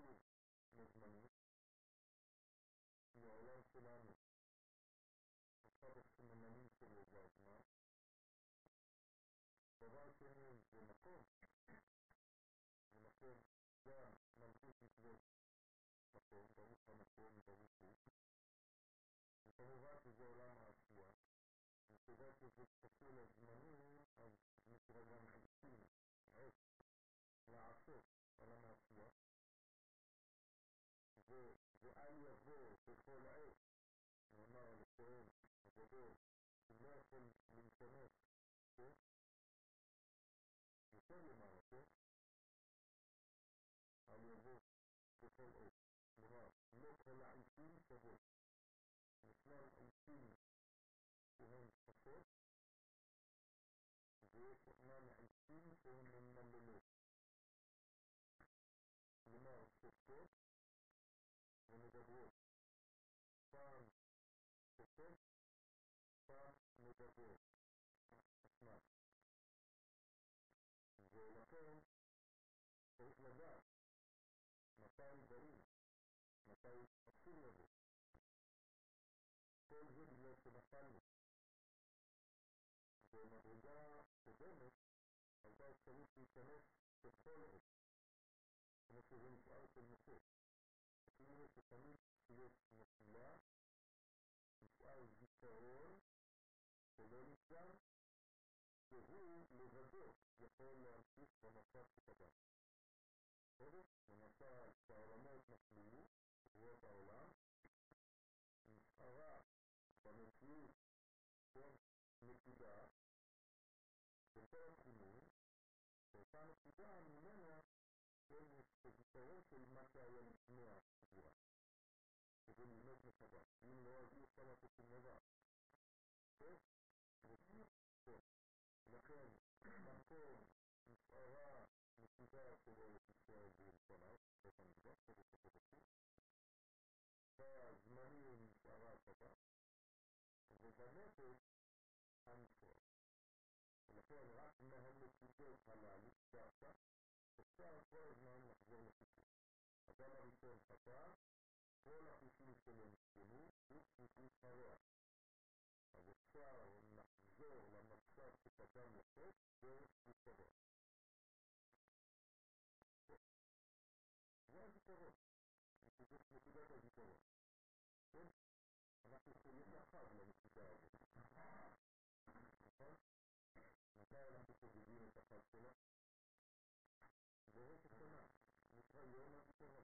ki mecmanı Mevlam selamı Ashab-ı sınırlarının seviyacağına Babam senin yönetim Yönetim ya mevcut bir Bakın davut tanıtığım davut değil Mutabibat üzerlam asiya Mutabibat üzerlam التفصيل الزمني أو مثل الزمن 50 عشر لا عشر ولا ما فيها the, the idea of this is for the eight. And I'm not understanding what it is. And that's when you come in. Okay? You tell your mom, okay? I'm going to do the full eight. لما نقل عيسين فهو الإسلام عيسين فهم الصوت ويسمعنا عيسين فهم من מדבר. עצמם. ולכן צריך לדעת מתי באים, מתי אסור לבוא. כל זה בגלל שנפלנו. במדרגה קודמת הייתה אפשרות להיכנס בכל עת, כמו שזה נשאר של משה. כאילו שתמיד כשיש נפילה, נשאר זיכרון שלא נפגם, שהוא לבדו יכול להמשיך במצב שקדם. בסדר? למשל, כשהעולמות נפלו, בריאות העולם, נשארה במציאות כן, נקודה בכל התחומים, ואותה נקודה ממנה כן, יש זיכרון של מה שהיה לפני הקבורה. כדי ללמוד מחדש. אם לא, אז אי אפשר לעשות שום דבר. مكان مكان مسألة مسألة كده وتساعد القناة وكان بس فزمنية مسألة كده وزمنية أنفر لكن رأس مهمة كتير حلالي تحت الساعة فرز مهمة حزينة كتير هذا ما يكون فتاة ولا يكون سنة مسلمين يكون سنة החישובים שלו נסתמו, חוץ מחיש הרוע. אז אפשר לחזור למצב שקדם לחטא דרך חיש הרוע. זה הזיכרון, נקודת הזיכרון. כן? אנחנו חולים לחג לנקודה הזאת. נכון? מתי אנחנו חוגגים את החג שלו? בראש השנה, נקרא יום הזיכרון.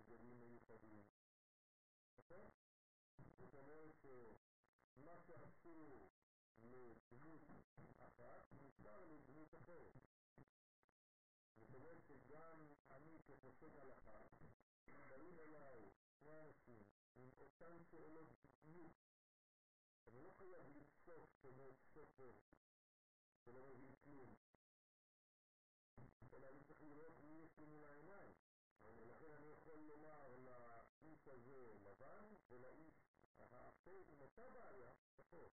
זאת אומרת שמה שאסור לדמות אחת, מותר לדמות אחרת. זאת אומרת שגם אני כפוסק הלכה, באים אליי שני אנשים עם אותן שאלות בדיוק. אני לא חייב לפסוק כמו ספר שלא מבין כלום, אלא אני צריך לראות מי יש לי מול העיניים. יכול לומר לאיש הזה לבן ולאיש האחר עם אותה בעיה שחור,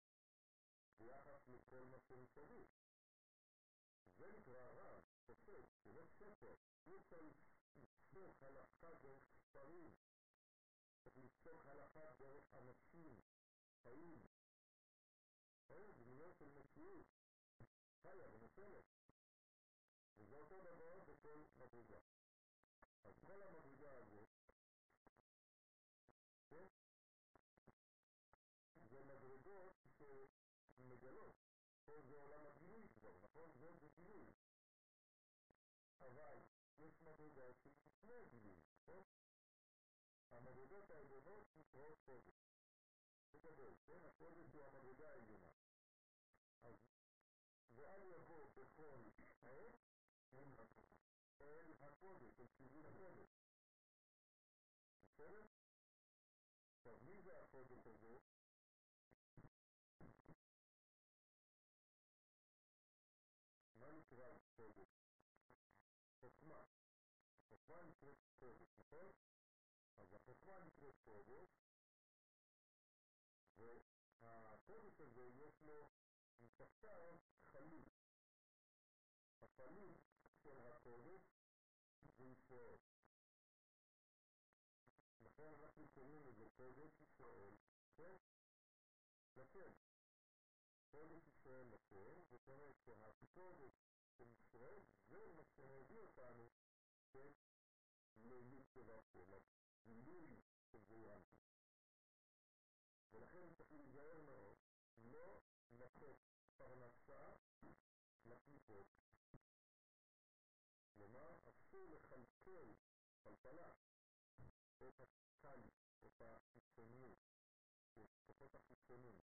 ביחס לכל מה שמסביב. זה נקרא רב, פוסק, זה לא ספר. אי אפשר לפסוק הלכה דרך ספרים, צריך לפסוק הלכה דרך אנשים, חיים. בסדר? דמיון של מציאות חיה ונופלת. וזה אותו דבר בכל מדרגה. אז כל המדרגה הזאת, כן? זה מדרגות שמגלות. פה זה עולם הגילוי כבר, נכון? זה זה גילוי. אבל יש מדרגה שהיא לפני הגילוי, נכון? המדרגות העליונות נקראות קודש. זה גדול, כן? הקודש הוא המדרגה העליונה. אז ואל יבוא בכל עת אל הקודש, אל ציווי הקודש. בסדר? עכשיו, מי זה הקודש הזה? מה נקרא קודש? חוכמה. חוכמה נקראת קודש, נכון? אז החוכמה נקראת קודש, והקודש הזה יש לו מתחתיו חלוט. החלוט של הקודש זה ישראל. לכן אנחנו קוראים לזה קודש ישראל, כן? לשם. קודש ישראל לשם, זאת אומרת שהקודש של ישראל זה מה שהביא אותנו, כן? ליהוד כבשו, לגילוי של זעירנטי. ולכן צריך להיזהר מאוד, לא לתת פרנסה לקליפות. כלומר, אסור לכלכל כלכלה את הקל, את החיצוניות, את כוחות החיצונים,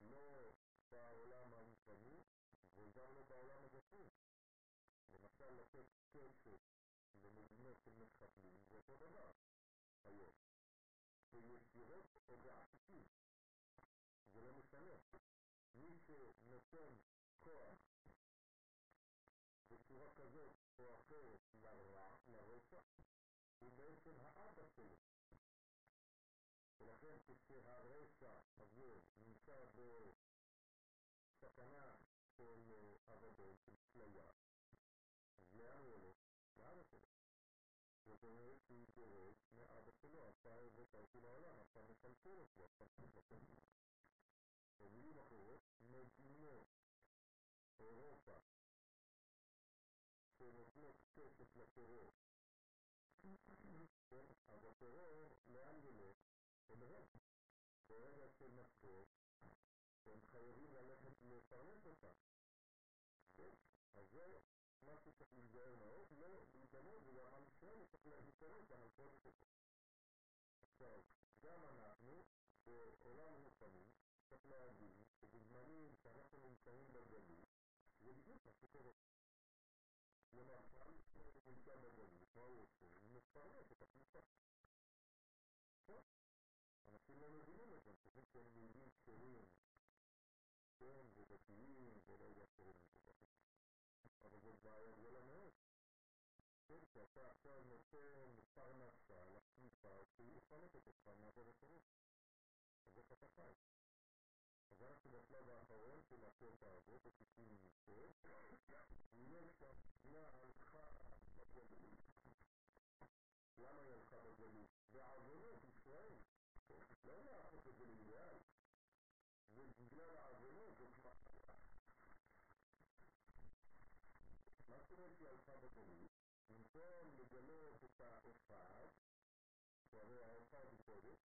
לא בעולם הרוחני וגם לא בעולם הגשמי. למשל, לתת כסף למדינות של מחבלים זה אותו דבר היום. בישירות או בעקיפין, זה לא משנה. מי שנותן כוח בצורה כזאת وقوة للرسل يبقى شبه أرض السلم ولكن تشبه الرسل تقول من شاب سكنات كل أبدا تشليا زيانه هذا كده وكذلك يجوز ما أرض السلم فهو بشر كلا ولا نفسه مثل كورس وقت ويبقى مجنون أوروبا שנותנות כסף לטרור, כן, אז הטרור לאן ילך? אליהם. ברגע של משבר, הם חייבים ללכת לפרנס אותם. כן, אז זה מה שצריך להיזהר מאוד, לא להידמות וגם עם ישראל צריך להיכנס גם על כל זה. עכשיו, גם אנחנו בעולם רוחני צריך להבין שבזמנים שאנחנו נמצאים בגלות, זה בדיוק מה שקורה. למשל, הוא נמצא בגלות, מה הוא עושה? הוא מפרנס את הכניסה. כן, אנשים לא מבינים את זה, הם חושבים שהם יהודים כשרים, כן, ודתיים, ולא יודע קוראים לזה ככה. אבל זאת בעיה גדולה מאוד. כן, שאתה עכשיו נותן פרנסה לקליפה שהיא מפרנסת אותך מהדרך שלו. אז איך אתה חי? אז אנחנו בשלב האחרון של הקטע הזה, בתיקון ט', ויש שהמדינה הלכה בגלות. למה היא הלכה בגלות? בעוונות ישראל. לא להפוך את זה לאידיאל. ובגלל העוונות זאת מחלה. מה זאת אומרת שהיא הלכה בגלות? במקום לגלות את האחד, שהרי האחד הוא קודש,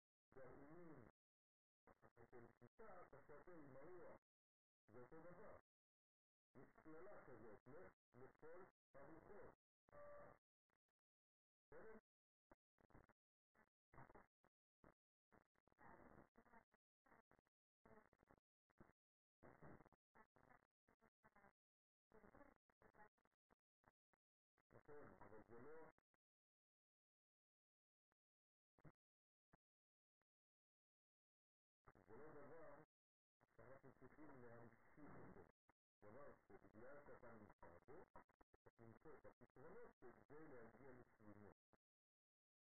עושה? היא הולכת לפרנס את הניגוד. היא לא הולכת לפרנס את ה... לקבל מהאחד ולגלות מהאחד, אלא היא זורה, בעברית מפזרת. זה נקרא עבודה זורה. עבודה של פיזור. בעברית מזרות. זה אחת מהעבודות שאסור לעשות בשבת. כן, זה לפזר גרעינים של חיטה בשדה עם הרוח. זה אותו דבר. יש כללה כזאת, לך לכל הרוחות. בסדר? נכון, אבל זה לא... الظاهر فهو كثير من هذه ونرصد جلاسة الموضوع من فوق ونرصد زي الأجيال السلمية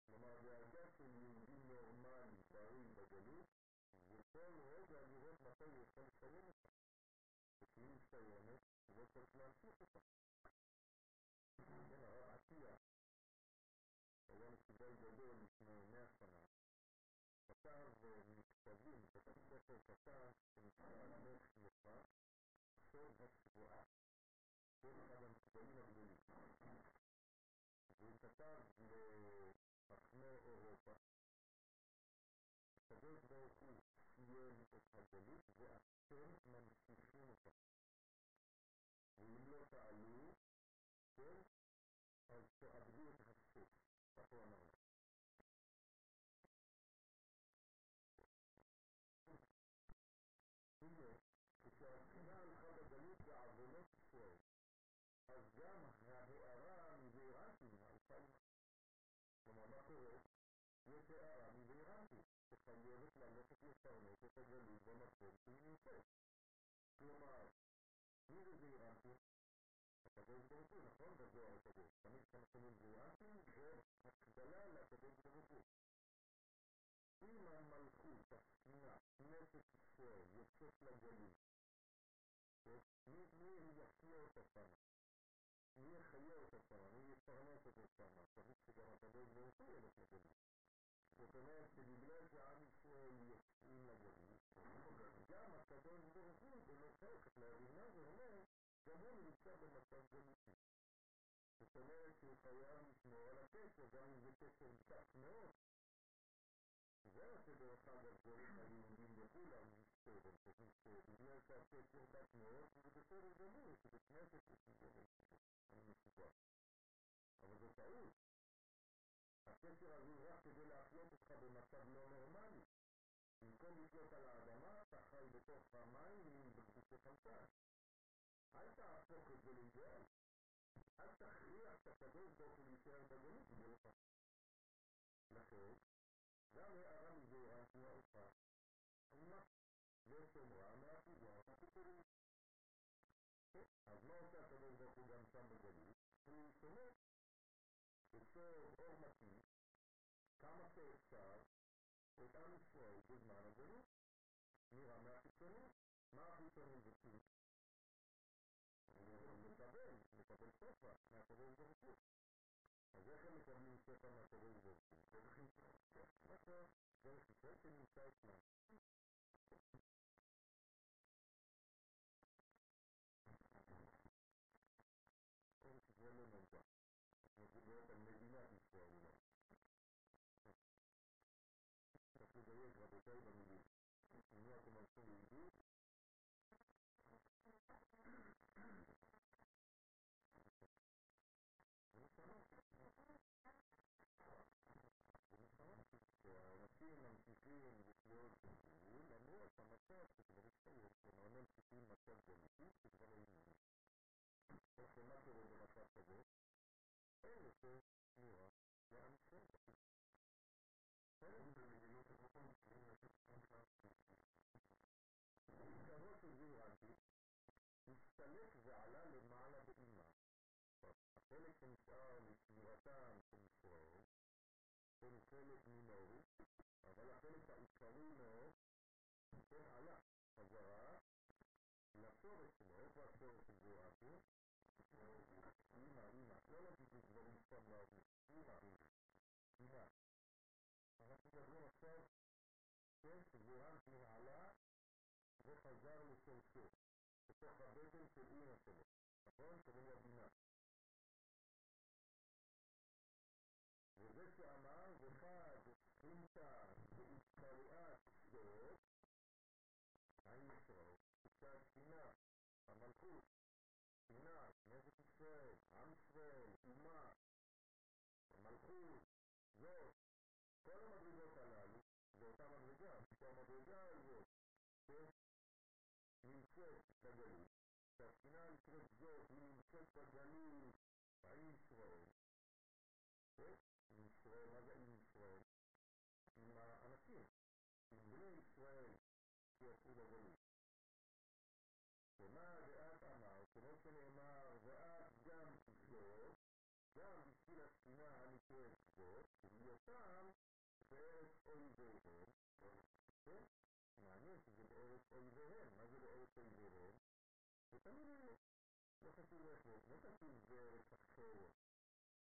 لما بيرجعش اليمين نورمالي طويل بجليل الزرقان ويرجع لغير مطير خمس سنين تسليم سيارات وصلت لانسوسة هنا رابعة فيها أولا في الجلدة دول من الناس فكان כן, הרב עטיה, היה מסוגל גדול לפני מאה שנה, כתב מכתבים, כתב ספר קטן שנקרא נס שלוחה, סוד השבועה, כל אחד המקבלים הגדולים. והוא כתב לחכמי אירופה, הקדוש ברוך הוא סיים את הגלות ואתם ממשיכים אותה. ואם לא תעלו, כן, אז תאבדו את הסוף, כך הוא אמר. יוצאת לגלות, מי יחיה אותה שמה? מי יחיה אותה שמה? מי יפרנס אותה שמה? צריך שגם הקדוש ברוך הוא ילך לגלות. זאת אומרת שבגלל שעם ישראל יוצאים לגלות, גם הקדוש ברוך הוא בנושא, צריך להבין מה זה אומר, גם הוא נמצא במצב גלותי. זאת אומרת שהוא חייב לשמור על הקשר, גם אם זה קשר קט מאוד. זהו שדרך אגב דרך היהודים וכולם נזכור, הם חושבים שבגלל שהקשר קט מאוד, זה בסדר גמור, שבכנסת יש מגוון אני מסוגל. אבל זו טעות. הקשר הזה הוא רק כדי להחיות אותך במצב לא נורמלי. במקום לחיות על האדמה, אתה חי בתוך המים עם בקבוקי חמצן. אל תהפוך את זה לאידאל. אל תכריח את הקדוש ברוך הוא להישאר בגלות בגללך. לכן, גם הערה מזעירנטים העופה, אומה, ושומרה מהאחוזה החיצונית. אז מה עושה הקדוש ברוך הוא גם שם בגלות? הוא שומר בסוד אור מקיף, כמה שאפשר, את עם ישראל בזמן הגלות. נראה מהחיצונית. מה החיצונית זה כלי? מקבל, מקבל ספר מהקדוש ברוך הוא. אז איך הם מקבלים ספר מהקדוש ברוך הוא? דרך ישראל. נכון, דרך ישראל שנמצא אצלם. చేయగలిగి ఉన్నతమస్తు ఇది Thank you. עיקרו של זעירנטי הסתלק ועלה למעלה באימה. החלק שנשאר לשמירתם של ישראל הוא חלק מינורי, אבל החלק העיקרי מאוד כן עלה חזרה לשורש שלו, איפה השורש של זעירנטי? אימא, אימא, לא להגיד דברים סתם להגיד, אימא, אימא. אנחנו מדברים עכשיו, כן, שזעירנטי עלה וחזר לשורשו, בתוך הבטן של אימא שלו, נכון? קוראים לה בינה. וזה שאמר, וחד, חינתה, והתקרעת זאת, עם ישראל, שהשכינה, המלכות, שכינה, כנסת ישראל, עם ישראל, אומה, נמצאת בגלות, שהשכינה נקראת זאת, היא נמצאת בגלות, עם ישראל, כן? עם ישראל, מה זה עם ישראל? עם האנשים, עם בני ישראל שיצאו לגלות. מה ואת אמר, כמו שנאמר, ואת גם זאת, גם בשביל השכינה הנקראת זאת, בהיותם בארץ אויביהם, כן? מעניין שזה בארץ אויביהם, מה זה בארץ אויביהם? זה תמיד יהיה, לא חשוב איפה, לא כתוב בארץ אחרת,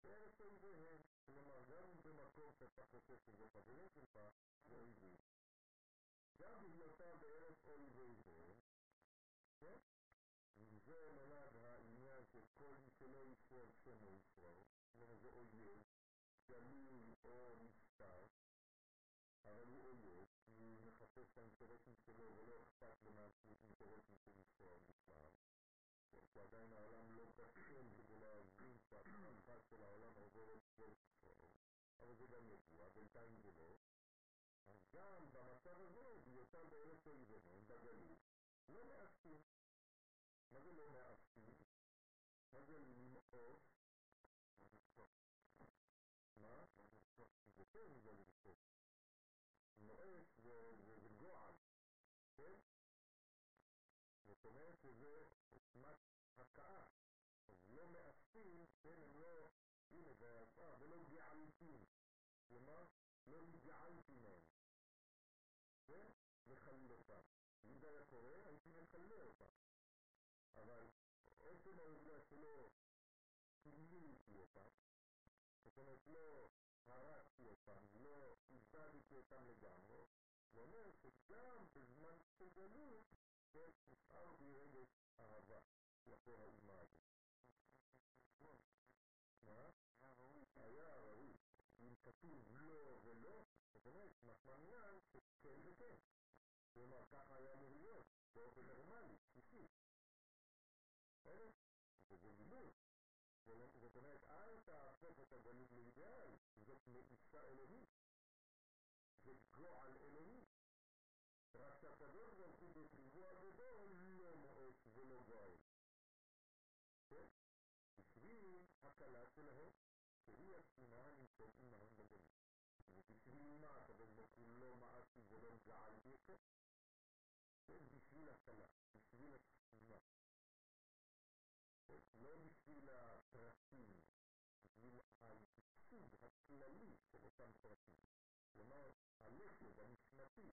בארץ אויביהם, כלומר גם אם במקום שאתה חושב שזה חברים שלך, זה אויבים. גם בהיותם בארץ אויביהם, כן? מזה נולד העניין של כל מי שלא ישראל שמו ישראל, כלומר זה אויב, גלוי או נסתר, אבל הוא אויב, שלו ולא אכפת לו מהאינטרסים של ישראל בכלל. כי עדיין העולם לא בשל כדי להבין שההצלחה של העולם עוברת דרך ישראל, אבל זה גם ידוע, בינתיים זה לא. אז גם במצב הזה, בהיותם בארץ אויביהם, בגלות, לא מאסים. מה זה לא מאסים? מה זה למאוס? מה? זה כן זה למאוס. מואס זה גועל, כן? זאת אומרת שזה עוצמת הכאה. אז לא מאסים, כן, הם לא, הנה ולא געלתים. כלומר, לא נגעלתי מהם. כן? לחלל אותם. אם זה היה קורה, הייתי מחלל אותם. אבל עצם העובדה שלא קיליתי אותם, זאת אומרת לא הרסתי אותם, לא איבדתי אותם לגמרי, זה אומר שגם בזמן של גלות, כן, נשאר בי רגש אהבה כלפי האומה הזאת. מה? היה ראוי. אם כתוב לא ולא, זאת אומרת, משמע עניין שכן וכן. כלומר, ככה היה אמור להיות, באופן נורמלי, בסיסי. בסדר? וזה לימוד. זאת אומרת, אל תהפוך את הגלות לאידאל, זאת מאישה אלוהית. بالطلوع الإلهي راستتضرر في الاتجاه بدون يوم زلوباي تشريع أكلات له هي إيمان يكون عند الله بتشريع ما تبدأ كله ما أتي زلوب جعليك بشيل الصلاة بشيل الصلاة لا بشيل ترتيب بشيل التشيد الكلالي كده كان ترتيب وما בשביל הפרטים, בשביל הייצוג הכללי של אותם פרטים.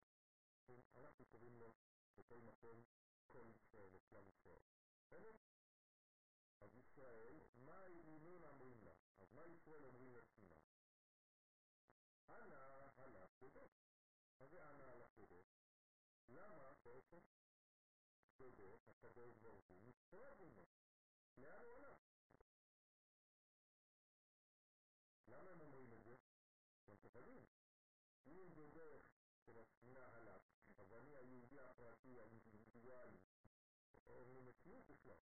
כלומר, הלכד הנשמתי, אנחנו קוראים לו בכל מקום כל ישראל, אצלם ישראל. בסדר? אז ישראל, מה האמון אומרים לה? אז מה ישראל אומרים לשכינה? אנא הלך בדוק. מה זה אנא הלך בדוק? למה בעצם בדוק, הקדוש ברוך הוא, מסתובב ממנו? לאן הוא הלך? למה הם אומרים אם בדרך של השכינה הלך, אז אני היהודי הפרטי, האינדיבידואלי, אין לי מציאות בכלל.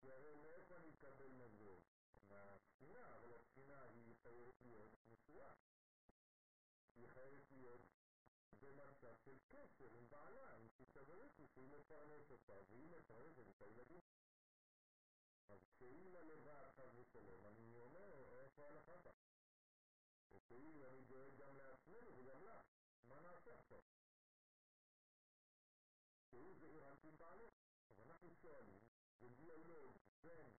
כי הרי מאיפה אני אקבל מזון? מהשכינה, אבל השכינה היא חייבת להיות נשואה. היא חייבת להיות במצב של קשר עם בעלה, עם סיסבריקי, שהיא מפרנס אותה, והיא מפרנסת את הילדים. אז כשאימא לבד חס ושלום, אני אומר, איפה Eyi, wè di jòe jamla aswe, di jamla, man aswe aswe. Eyi, jè yon anpim pale, wè nan isoli, jè di yon lè, jen,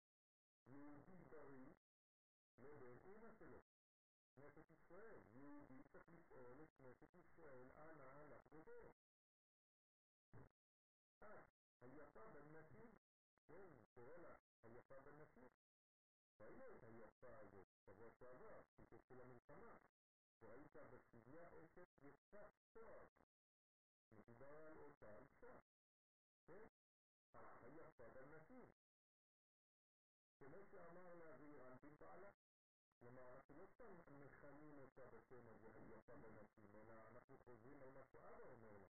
yon di bari, lè den yon aswe. Nefet Israel, yon di sak Israel, nefet Israel, ala ala preve. As, al yapab al-Nasib, jen, terela, al yapab al-Nasib. ראינו את היפה הזאת בשבוע שעבר, פשוט של המלחמה. ראית בשביה אשת יפה תואר. מדובר על אותה אישה. כן? היפה בנשים. כמו שאמר להביא רנטין בעלה. כלומר, אנחנו לא סתם מכנים אותה בשם הזה היפה בנשים, אלא אנחנו חוזרים על מה שאבא אומר לה.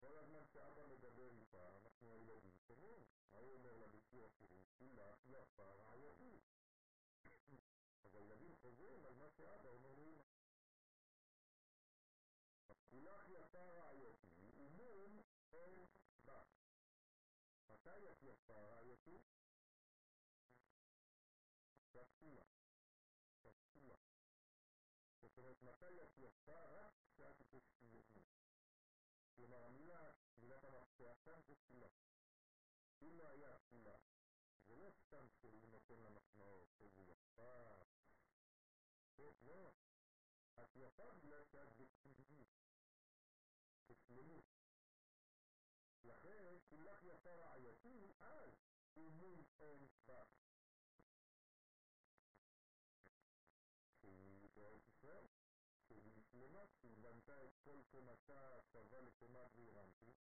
כל הזמן שאבא מדבר איתה, אנחנו הילדים שומעים. מה הוא אומר לה בשיר השירים? כולה יפה רעייתי. אז הילדים חוזרים על מה שאבא אומר לאמא. אז כולך יפה רעייתי, ומום אין בה. מתי את יפה רעייתי? תפתיע. תפתיע. זאת אומרת, מתי את יפה? רק כשאת תשתיעי. כלומר, המילה, מילת המפתח כאן זה כולה. אם לא היה תפילה, Bila yapma. Zilestan sürüne kullanmasına kızıya. Ve at yapar bile serdikliliği. Kısmını. Yakın kulak yapar ayetiyle az. Ümür en bas. Şimdi ise, şimdi ise, şimdi ise, şimdi ise, şimdi ise,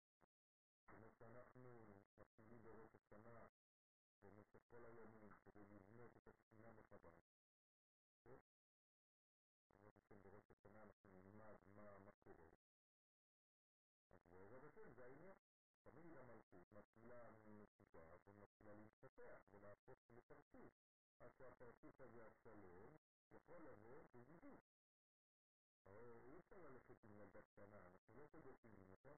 כמו שאנחנו מתחילים בראש השנה במשך כל הימים כדי לבנות את הספינה מחדש. בעזרת השם בראש השנה אנחנו נלמד מה, מה קורה. אז בעזרת השם זה העניין. תמיד המלכות מתחילה מנסיבה ומתחילה להתפתח ולהפוך לפרצוף. עד שהפרצוף הזה השלם יכול לבוא בזיזות. הרי אי אפשר ללכת עם ילדה קטנה, אנחנו לא פדופילים, נכון?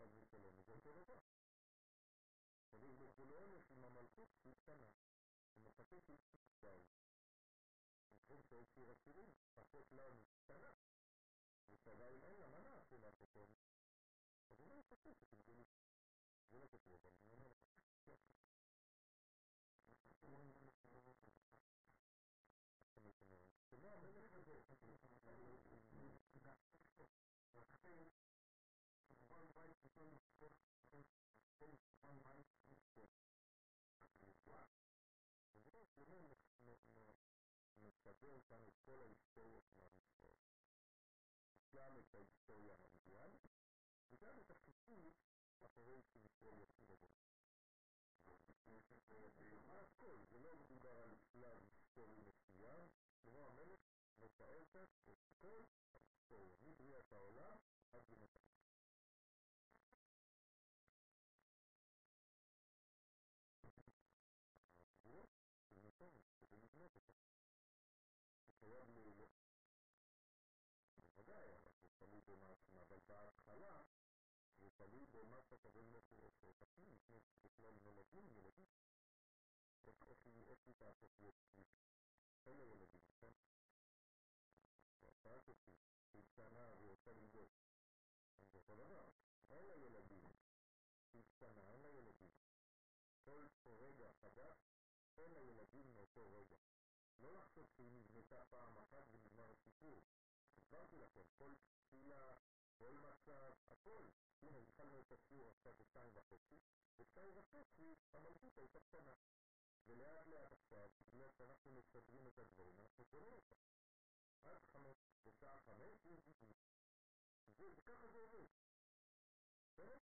permite la licencia de Dios. El mismo Julián es una malcud cristiana, en la patética de Entonces, si recibimos, pasó la Tanakh, el Shaddai no la maná, se la reconoce. Pero no es eso que tiene yo lo que te digo, no me lo מתאר כאן את כל ההיסטוריה, מבריאת העולם עד למתי. חייב להיות, בוודאי, אבל זה תלוי במעצמה, אבל בהתחלה זה תלוי במה שהקדוש ברוך הוא עושה את הפנים, לפני שבכלל נולדים ילדים. איך היא תהפוך להיות פריט? אלה ילדים, נכון? ואתה תוציא, היא קטנה והיא רוצה ללמוד. זה אותו דבר, אין לה ילדים, היא קטנה, אין לה ילדים. כל רגע חדש, אין לה ילדים מאותו רגע. לא לחשוב שהיא נבנתה פעם אחת ונגמר הסיפור. הסברתי לכם, כל תפילה, כל מצב, הכל. הנה, התחלנו את השיעור עכשיו בשתיים וחצי, בשתיים וחצי המלכות הייתה קטנה. ולאט לאט עכשיו, בגלל שאנחנו מסדרים את הדברים, אנחנו קוראים אותה. עד חמש, בשעה חמש, יש דיבור. זה, ככה זה עובד. בסדר?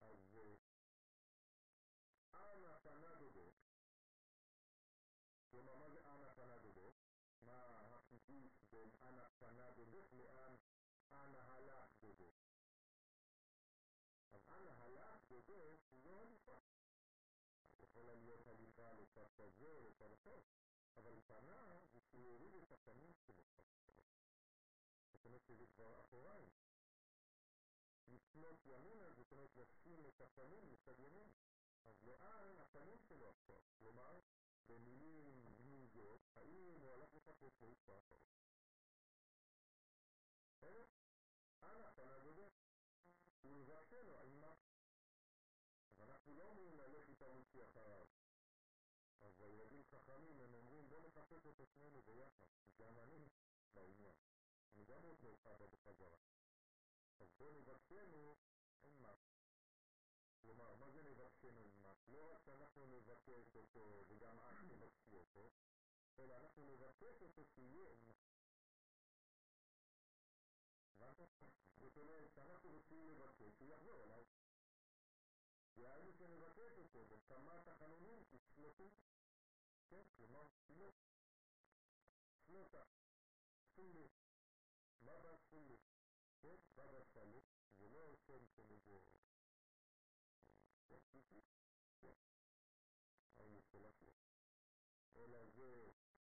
אז אנא פנה דודו, כלומר, מה זה אנא פנה דודו? מה החידוש בין אנא פנה לאן אנא הלך דודו? אז אנא הלך דודו זו הליכה. יכולה להיות הליכה לצד כזה או לצד אחר, אבל פנה זה שהוא הוריד את הפנים שלו. זאת אומרת שזה כבר אחוריים. לפנות ימינה זאת אומרת לשים את הפנים לצד ימין. אז לאן הפנים שלו עכשיו? כלומר, במילים גנוזות, האם הוא הלך לחפש סעיף האחרון? בסדר? אנא פנה דודו. הוא יבקשנו, על מה? אז אנחנו לא אומרים ללך איתה מוציא אחריו. אז הילדים חכמים, הם אומרים בוא נחפש את עצמנו ביחד. גם אני בעניין. אני גם רוצה אותך בחזרה. אז בוא נבקשנו, אין מה. כלומר, מה זה נבקשנו אין מה? לא רק שאנחנו נבקש אותו וגם את תבקשי אותו, אלא אנחנו נבקש אותו שיהיה אין מה. הבנת? זאת אומרת שאנחנו רוצים לבקש, הוא יחזור אליי. דהיינו שנבקש אותו בכמה תחנונים כצלותים, כן, כלומר תפילות. צלותה, סולו, מה בסולו? כן, מה בסולו? זה לא שם של איזה... אלא זה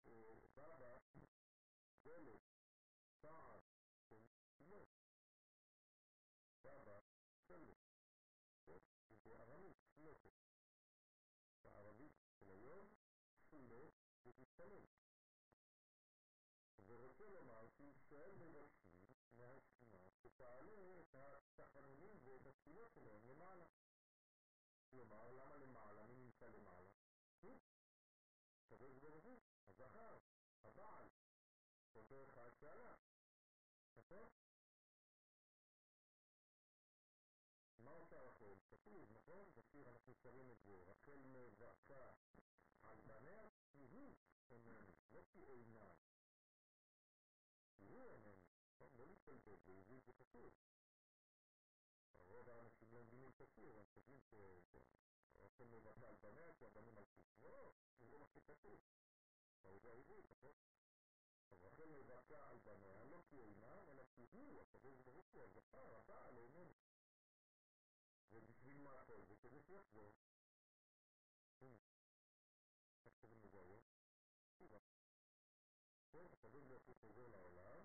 בבא, דלת, צעד, של תפילות. בבא, סולו. בארמית, סלוטו. בערבית של היום, סלוט זה להתפלל. ורוצה לומר שישראל מבקשים מהשכינה שתעלה את התחנונים ואת התפילות שלהם למעלה. כלומר, למה למעלה? מי נמצא למעלה? הוא. הקדוש ברוך הוא, הזכר, הבעל, אותו אחד שעלה. נכון? מה עושה רחל? כתוב, נכון? בשיר אנחנו שרים את זה. רחל מבכה על בניה, כי הוא איננו, לא כי אינה. Gracias.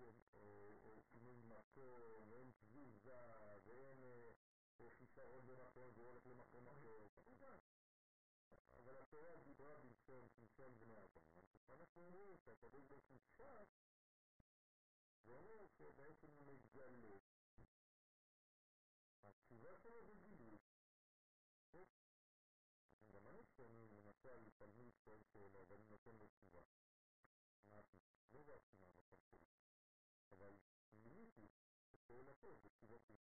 ואין שינוי מקום, ואין תזוזה, ואין חיסרון במקום, זה הולך למקום אחר, כמובן. אבל התורה דיברה בלשון, בלשון בני אדם. אנחנו אומרים שהקדוש ברוך הוא שב, זה אומר שבעצם הוא מתגלה. התשובה שלו זה גילוי. גם אני כשאני למשל תלמיד שואל שאלה ואני נותן לו תשובה. לא באתי מהמקום שלי. אבל מיניתי את שאלתו בתשובתי.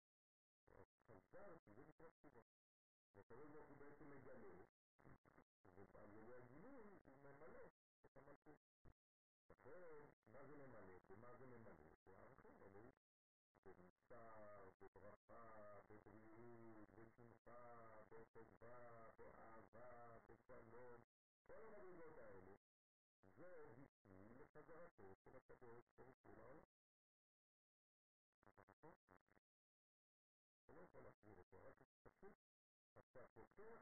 חזרתי, זה נקרא תשובה. והקדוש ברוך הוא בעצם מגלה, ועל ידי הגילוי הוא ממלא את המלכות. לכן, מה זה ממלא? במה זה ממלא? בערכים אלוהים. במוסר, בברכה, בבריאות, בשמחה, בטובה, באהבה, בשלום. כל המדרגות האלה זה ביטוי לחזרתו של הקדוש ברוך הוא לעולם. נכון? אתה לא יכול להחזיר אותו, רק פשוט אתה פותח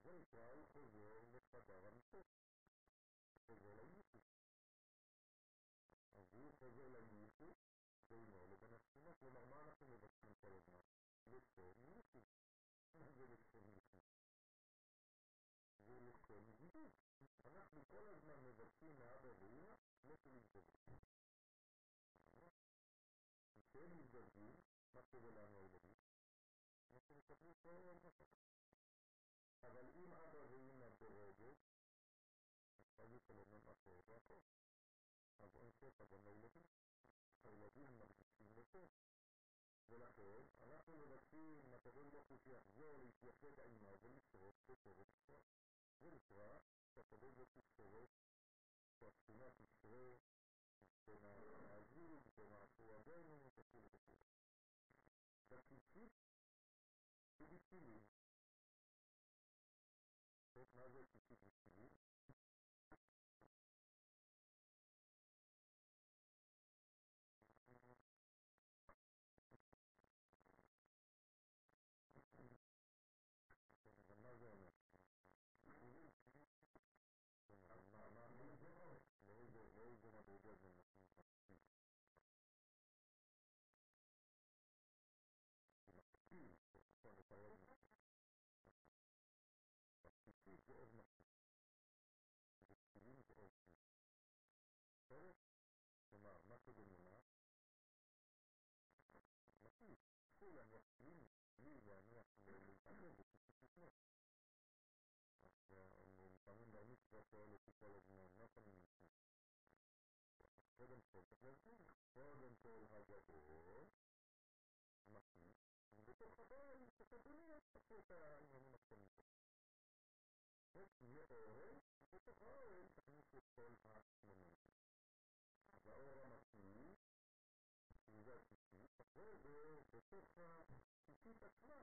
להתגלות. בסדר? כלומר, אתה הופך את עצמך לכלי ראוי כדי שיתגלה בעצמך בדרך המעשית ובדרך הקדוש. בסדר? זה נקרא הסעיף הזה. כלומר, אני גורם כאומה ואחר כך כפרט להיות צינור לזרימה האלוהית דרך הצינורות. כדי שיחזור הקדוש ברוך הוא להתייחד עמה, אז זה נקרא הוא חוזר לחדר המיטות. חוזר לייחוד. אז הוא חוזר לייחוד בינו לבין השכינה, כלומר מה אנחנו מבקשים כל הזמן? לשון ייחוד. מה זה לשון ייחוד? זה לשון גידול. אנחנו כל הזמן מבקשים מאבא ואמא לשון להתגדל. כשהם מתגדלים, מה קורה לנו הילדים? אנחנו מקבלים כל הזמן اولین آگاهی متوجه آگاهی کلمه متوجه از اینکه تجملیت الذين مخشينك ولكن أنا أقول لك في متغلق في أحزان في أحزان أيما بالشهر بالشهر بالشهر تتغلق الشهر تقسيمات الشهر بما عزيز بما سوادان من تكون لكن كيف تبتلي Very good, very good, very good. ובתוך השישית עצמה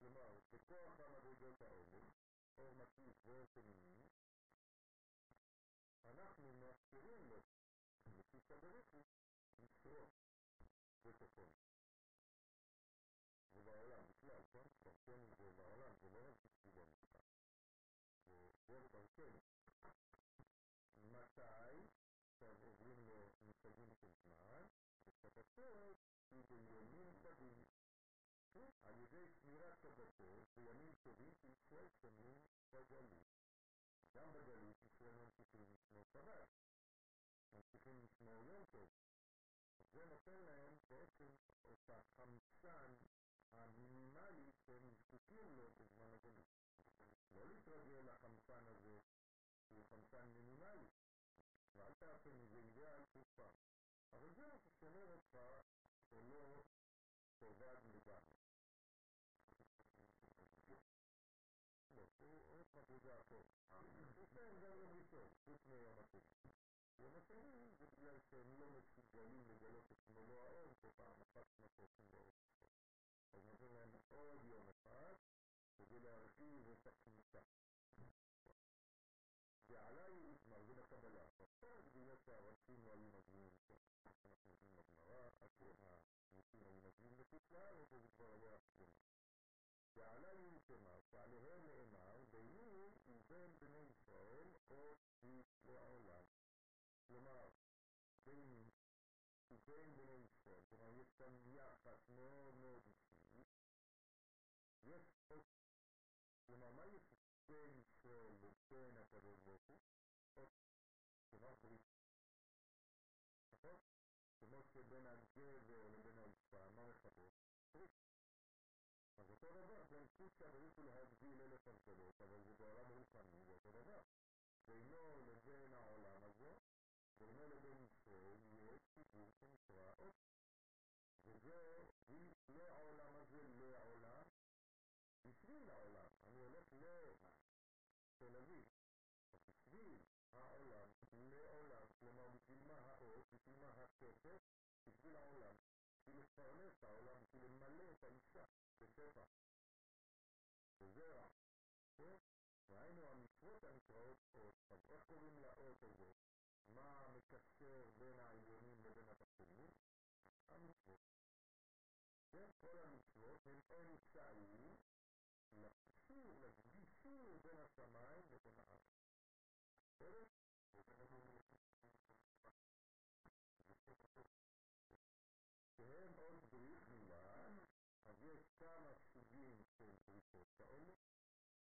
כלומר, בכוח המדרגות האלה, אור מקיף ואור פנימי, אנחנו מאפשרים לו, לפי סבריכי, לשרוף בתוכנו. ובעולם בכלל, כן? דרכנו זה בעולם, זה לא רק בשבילנו בכלל. זה דרכנו. מתי? עכשיו עוברים למושגים של זמן, ושבתות היא בימים טובים. על ידי שמירת שבתות בימים טובים שישראל שומרים בגלות. גם בגלות ישראל ממשיכים לשמור שבת. ממשיכים לשמור יום טוב. זה נותן להם בעצם את החמצן המינימלי שהם זקוקים לו בזמן הגלות. לא להתרגל לחמצן הזה שהוא חמצן מינימלי. ואל תעשה מזה אידאל שוב פעם. אבל זה מה ששומר אותך שלא תאבד לגמרי. பூஜாக்கோ இப்போ உங்களுக்கு வீட்டில் எனக்கும் இதுக்கு எல்லோருக்கும் கலியில் கலப்பட்டுள்ளதோ அவங்க பட்டணம் போட்டுள்ளோம் مثلا اوديو مقاس وجينا فيه وصف مقاس جعلاه اسم ربنا قبل فقد بيسع وسيم ويمجنون نحن نجنون ابن راء اكرها وسيم ويمجنون بكتلة وتجد درجات يعلم كما فعله العلماء بينهم إنسان بن إسرائيل أو العالم لما بين إنسان بن إسرائيل كما يتم يعقص نور نور يسقط لما ما يسقط بين إسرائيل بين تبرك كما كما بين الجبر وبين الإسلام ما يخبر אותו דבר, קודשא בריחו להגדיל אלף הבדלות, אבל זה בעולם רוחני, זה אותו דבר. בינו לבין העולם הזה, בינו לבין ישראל, יש סיפור שנקרא עוד. וזה, היא לעולם הזה, לעולם, בשביל העולם. אני הולך לתל אביב, בשביל העולם, לעולם, כלומר בשביל מה האות, בשביל מה הכסף, בשביל העולם, בשביל לפרנס את העולם, בשביל למלא את האישה בשפע, בזרע, כן? והיינו המצוות הנקראות אות, אז איך קוראים לאות הזאת? מה מקשר בין העליונים לבין התחתונים? המצוות. כן, כל המצוות הם אמצעים לקישור, לגישור בין השמיים לבין הארץ. בסדר? מילה, אז יש כמה סוגים של בריתות כאלה,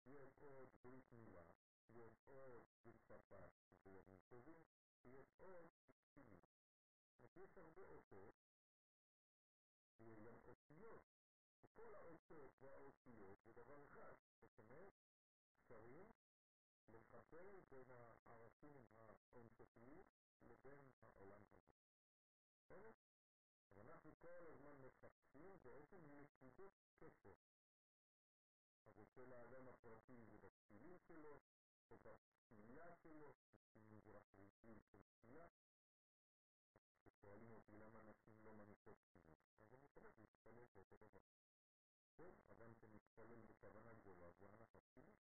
יש עוד ברית מילה, יש עוד בשפה בימים טובים, יש עוד בקטינים. אז יש הרבה אותות, ויש גם אותיות, וכל האותות והאותיות זה דבר אחד, זאת אומרת, אפשרים לחבר בין הערכים האינסופיים לבין העולם הזה. בסדר? אז אנחנו כל הזמן מחפשים בעצם נקודות קשר. אז אצל האדם הפרטי זה בתפילים שלו, או בתפילה שלו, במזרח רגעי של תפילה. כששואלים אותי למה אנשים לא מניחות תפילות, אז אני חושב להתפלל באותו דבר. כן, אדם שמתפלל בכוונה גדולה, זה אנחנו תפילים.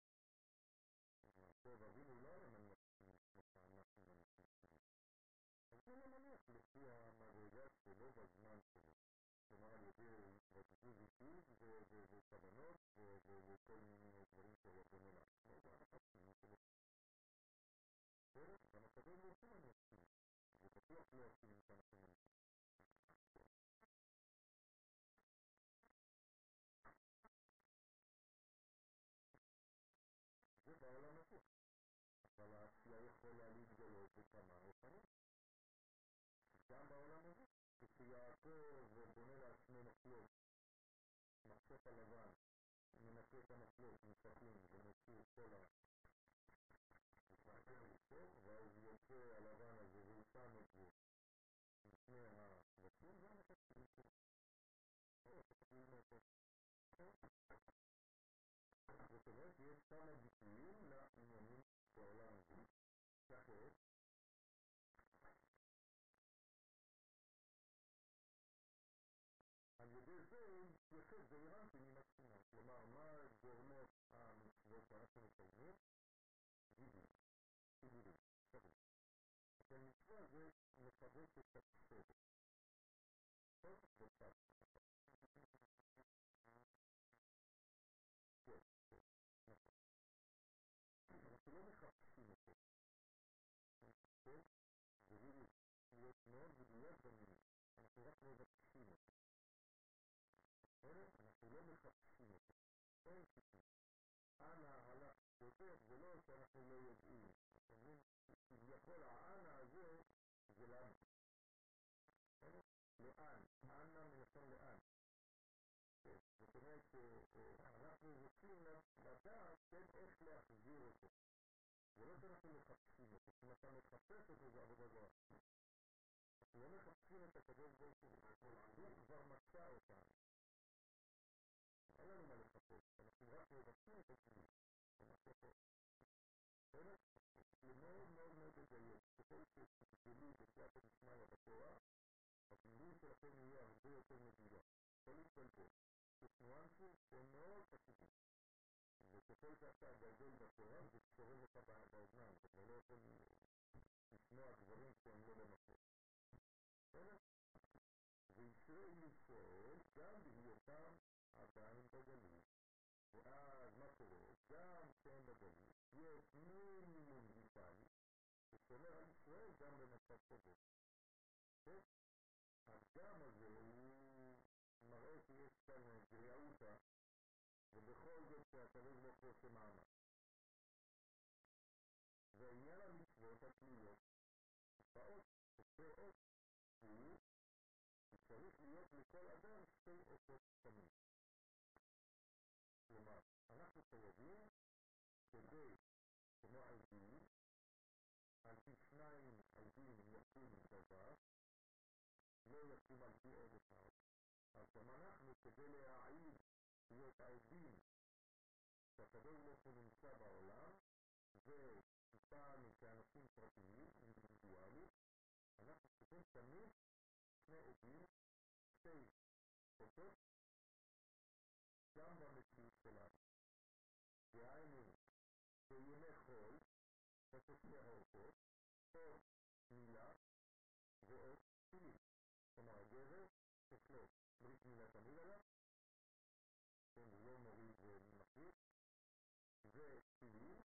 טוב, אבינו לא היה מניח תפילים כמו שאנחנו מניחים תפילים. לפי המדרגה שלו בזמן שלו. כלומר על ידי התרגזות איטית וכוונות וכל מיני דברים שלו בונה לעצמו, זה הנכסים שלו. בסדר? גם הקדוש ברוך הוא אני אסכים. זה בטוח לא אסכים שאנחנו מנסים. זה בעולם הפוך. אבל העשייה יכולה להתגלות בכמה אופנים. גם בעולם הזה, כשיעקב בונה לעצמו מסלול, מחשוף הלבן, מנקה את המסלול, מסתכלים ומוציא את כל ה... ואז יוצא הלבן הזה והוא שם את זה לפני הקבצים, זה הנכסים שלו. זאת אומרת, יש כמה ביטויים לעניינים בעולם הזה, שאחרת על ידי זה יוצא זעירנטי מן התחינה. כלומר, מה גורמות המצוות שאנחנו מקיימים? גידול, גידולים, שרים. במצווה זה מחדש את הסדר. טוב וצד. כן, כן, נכון. אנחנו לא מחפשים אותו. כן? זה בדיוק להיות מאוד מדויק במילים. אנחנו רק מבקשים אותו. אנחנו לא מחפשים אותו. אין חיפוש. אנא הלך יותר, זה לא שאנחנו לא יודעים. אומרים, כביכול האנא הזה זה לנו. לאן? אנא מלשון לאן. זאת אומרת שאנחנו רוצים לדעת איך להחזיר אותו. זה לא שאנחנו מחפשים אותו. אם אתה מחפש אותו זה עבודה זרה. אנחנו לא מחפשים את הקדוש ברוך הוא. הוא כבר מצא אותנו. ישראל גם בהיותם עדיין בגליל. ואז מה קורה? גם כשהם בגליל, יש מינימום ויטלי ששומר על ישראל גם במצב כזה. כן? הגם הזה הוא מראה שיש כאן גריעותא, ובכל זאת שהקדוש ברוך הוא עושה מעמד. ועניין המצוות התלויות באות, באות, הוא צריך להיות לכל אדם שתי אותות תמיד. חייבים כדי, כמו עדים, על פי שניים עדים יקום דבר, לא יקום על פי עוד אחד. אז גם אנחנו, כדי להעיד להיות עדים שהקדוש ברוך הוא נמצא בעולם, ואיתנו כאנשים פרטיים, אינדיבידואליים, אנחנו צריכים תמיד שני עדים, שתי אותות, גם במציאות שלנו. דהיינו, בימי חול, איפה שתי האותות, או מילה ועוד תפילים. כלומר, הגבר יש לו ברית מילה תמיד עליו, כן, זה לא מוריד ומחליט, ותפילים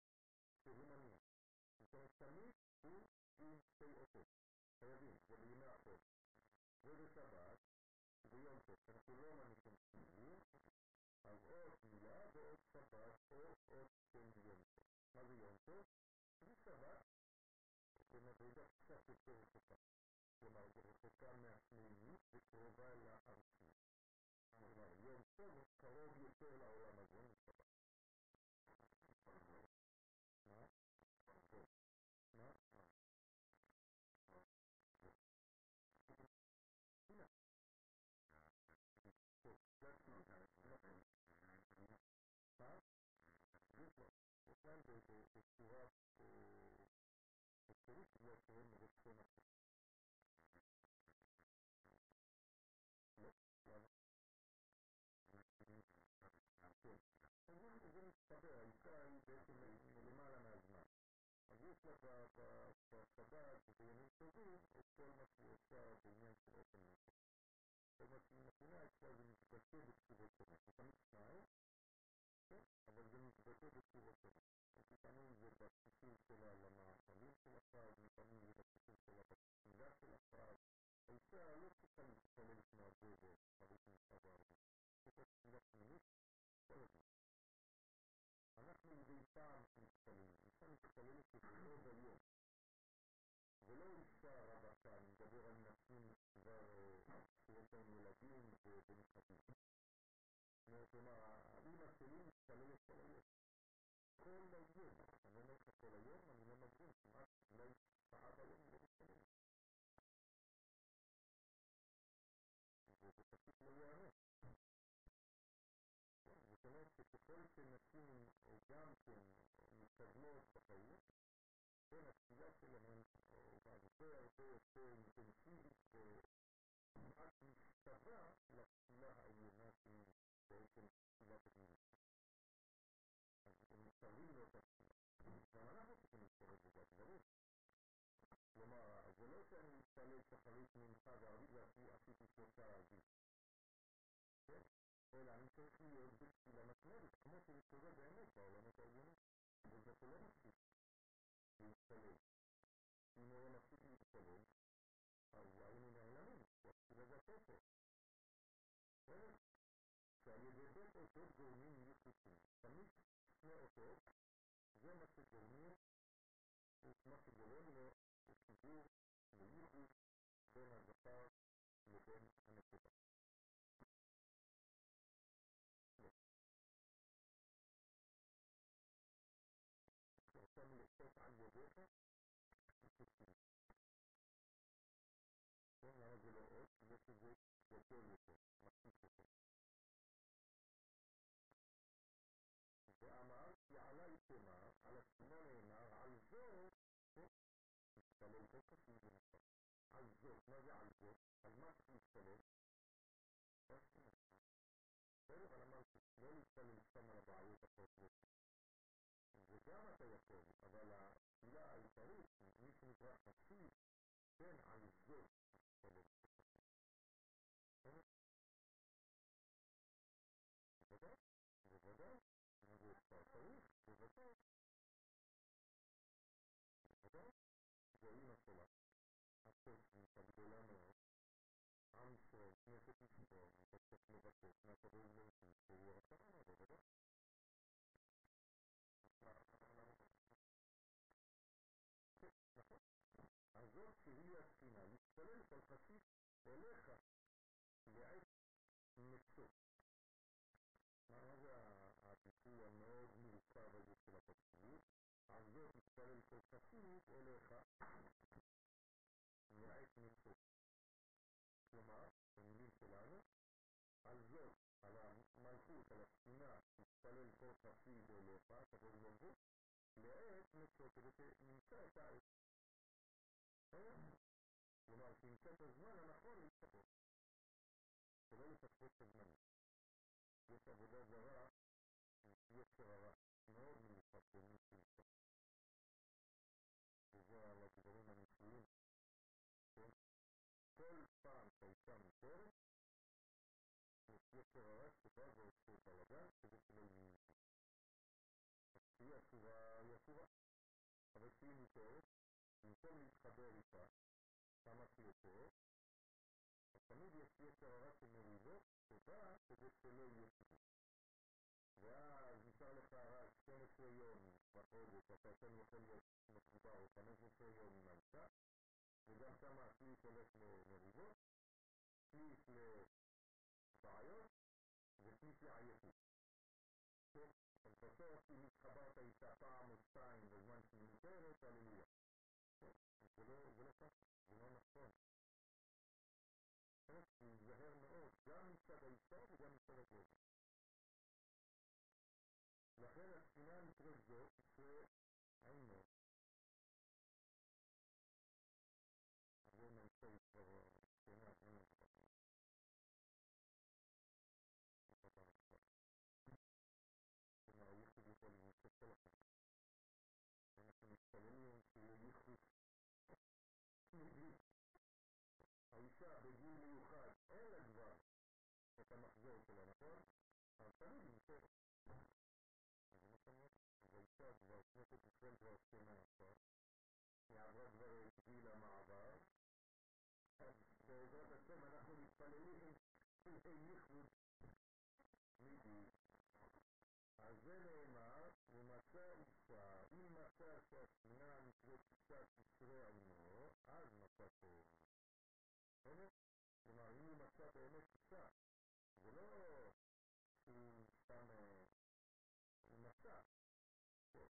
שהוא מניע. זאת אומרת, תמיד הוא עם שתי אותות. חייבים, זה בימי החול. ובשבת, ביום טוב, אנחנו לא מניחים תפילים, אז עוד מילה ועוד שבת או עוד כן יום טוב. מה זה יום טוב? זה שבת במדרגה קצת יותר רחוקה. כלומר, יש להם בצורה בפירוש בגלל שהם רצון החוק. לא? למה? כן. זה מסתבר, האישה היא בעצם למעלה מהזמן. אז יש לה בשבת ובימים טובים את כל מה שהיא עושה בעניין של אופן נפש. כל מה שהיא מכינה אצלה זה מתבטא בצורות שונות. זה תמיד שניים, כן, אבל זה מתבטא בצורתו. לפעמים זה בסיפור שלה למאכלים של הפרט, לפעמים זה בסיפור שלה בתפילה של הפרט. האישה לא צריכה להתפלל כמו הגבר, חריף נמצא בערבית. צריכה תפילה פנימית כל הזמן. אנחנו מדי פעם מתפללים, אישה מתפללת כבודו ביום. ולא אישה רבתה, אני מדבר על נשים כבר שיש להם ילדים ונכדים. כלומר, האמא שלי מתפללת כל היום. כל היום. אני אומר לך כל היום, אני לא מגזים, כמעט אולי שעה ביום לא מתפללת. וזה פשוט לא ייאמן. זאת אומרת שככל שנשים גם כן מתקדמות בחיים, כן, התפילה שלהן הרבה הרבה יותר אינטנסיבית וכמעט משתווה לתפילה העליונה שהיא בעצם תפילת הפנימית. אז הם מתקרבים לאותה תפילה. גם אנחנו צריכים להתקרב לזה, ברור. כלומר, זה לא שאני מתפלל שחרית מנחה וערבית ועשיתי שלושה ערבית. כן? אלא אני צריך להיות בתפילה מתמדת, כמו שזה קורה באמת בעולמות העליונים. וזה שלא מספיק להתפלל. אם הוא לא מפסיק להתפלל, אז היינו נעלמים, והתפילה זה הספר. בסדר? يعني بيكون قصاد جايين يكتبين فمش اسمه قصاد زي ما الجميل ومسك جلال الكبير ويجي بين الزقاق وبين الانتباه كان الاحساس عن وجهه الكبير كان رجل اوقات مثل زي وكيل وكيل יעלה יתמה, על התפילה נאמר, על זאת, מתפלל כל קשור בנפש. על זאת, מה זה על זאת? על מה צריך להתפלל? בסדר, אבל אמרתי, לא להתפלל סתם על הבעיות הפרטיות. וגם אתה יכול, אבל התפילה העיקרית, מי שנקרא חסיד, כן, על זאת מתפלל. זאת שהיא התפילה, להתפלל כל חסיד אליך לעת מצוא. מה זה הביטוי המאוד מורכב הזה של הפרצופיות? על זאת מתפלל כל חסיד אליך nihayetinde Cuma bir kılarız. Azzet ala mansukala bina istalel ko tasvibu ile bahsedilmesi لآيات متوترة نساء تعرف ولكن نساء الزمان أنا حر الكتب فليس تفوت الزمان يسب ده زراعة يكسر راح نور من الفصل من الفصل جزاء الله كبيرين المسلمين כל פעם שהאישה מותרת, יש יצר הרע שבא ועושה בלגן כדי שלא יהיו איתה. אז כשהיא אסורה, היא אסורה. אבל כשהיא מותרת, במקום להתחבר איתה, כמה שיותר, אז תמיד יש יצר הרע של מריבות, שבא כדי שלא יהיה סיפור. ואז נשאר לך רק 12 יום בחודש, אתה כן יכול להיות מחובר, או 15 יום עם האישה, וגם שם השליש הולך למריבות, שליש לבעיות, ושליש לעייפות. טוב, אז בסוף אם התחברת איתה פעם או שתיים בזמן שהיא מותרת, הללויה. זה לא, זה לא ככה, זה לא נכון. צריך להיזהר מאוד, גם מצד האישה וגם מצד הגבר. לכן התפילה נקראת זאת האישה בגיל מיוחד, אין לה כבר את המחזור שלה, נכון? אבל תמיד נמצאת. עכשיו כבר, כנסת ישראל כבר שנה עכשיו, היא עברה כבר את גיל המעבר, אז בעזרת השם אנחנו מתפללים לייחוד מידי. אם מצא שהשנייה נקראת אישה תשרה עמו, אז מצא טוב. בסדר? כלומר, אם הוא מצא באמת אישה, זה לא שהוא סתם, הוא מצא, זה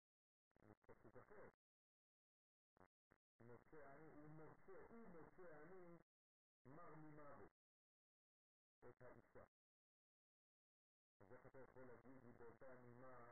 פשוט אחר. מוצא אני, הוא מוצא, הוא מוצא אני מר ממוות, את האישה. אז איך אתה יכול להגיד לי באותה נימה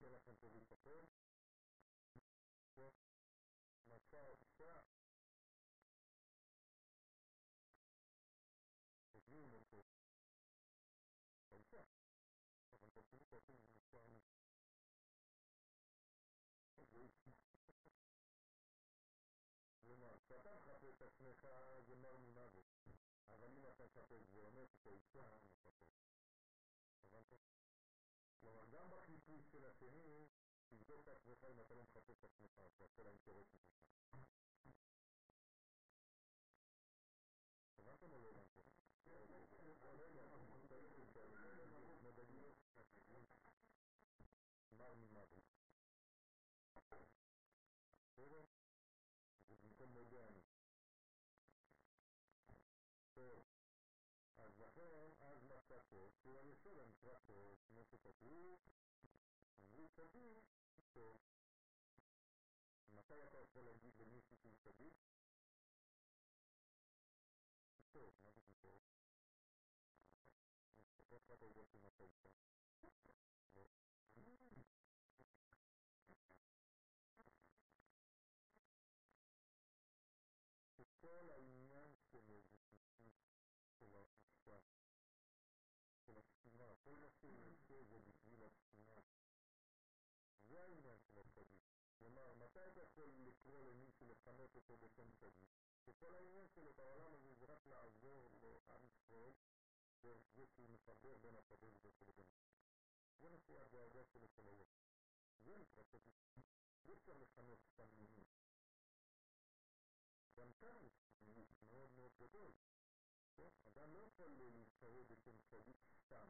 de la compositora Machado Ochoa es lindo que Ochoa la compositora tiene un plan Вона там хапити сміха земельні навіть, а вони на там хапити зелених, то і цього не хапити. כלומר, גם בחיפוש של השני, תבדוק את עצמך אם אתה לא מחפש את עצמך, זה הכל האינטרסים שלך. הבנתם או לא הבנתם? מר ממוות. Krakow, realizada en Krakow, Música Cruz, Richard Dean, Matala Костела Гига Мистики Сади. Что это? Как это идет на השכינה, כל מה שהוא עושה זה בשביל השכינה. זה העניין של הצדיק. כלומר, מתי אתה יכול לקרוא למישהו לכנות אותו בשם צדיק? שכל העניין שלו בעולם הזה זה רק לעזור לעם ישראל דרך זה שהוא מחבר בין הקדוש ברוך הוא לבין זה מה שהדאגה שלו כל היום. זה נקרא צדיק. אי אפשר לכנות סתם מילים. גם כאן יש חיוב מאוד מאוד גדול. כן? אדם לא יכול להיקרא בשם צדיק סתם.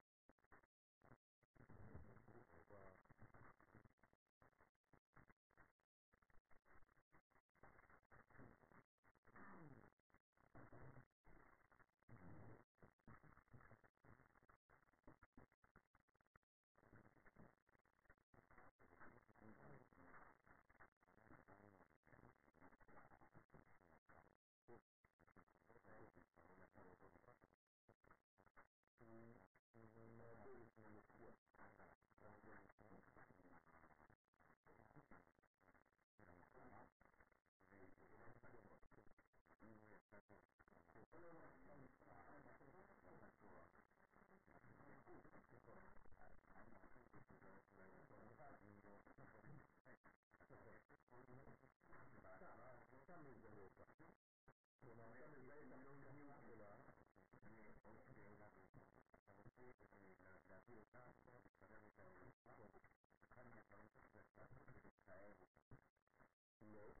No.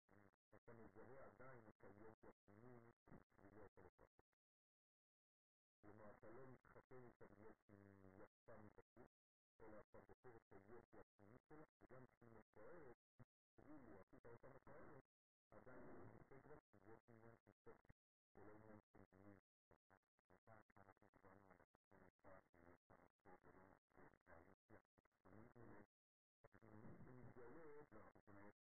אתה מזהה עדיין את היופי הפנימי בשבילו אתה לא יכול. כלומר, אתה לא מתחתן איתה בגלל שהיא יפה מבחוץ, אלא אתה בוחר את היופי הפנימי שלה, וגם כשהיא מכוערת, כאילו עשית אותה מכוערת, עדיין לא מתחתן בה, כי זה עניין של תוכן, זה לא עניין של מילים. אנחנו דיברנו על המקצוע של פרנסות ולא מספיק והיופי החיצוני שלו, שמתגלה, לא, זאת אומרת, פיזית, זאת אומרת שכאילו היופי הפנימי הוא עדיין נשאר לא משנה מה, אבל האמירה של היופי הפנימי יכול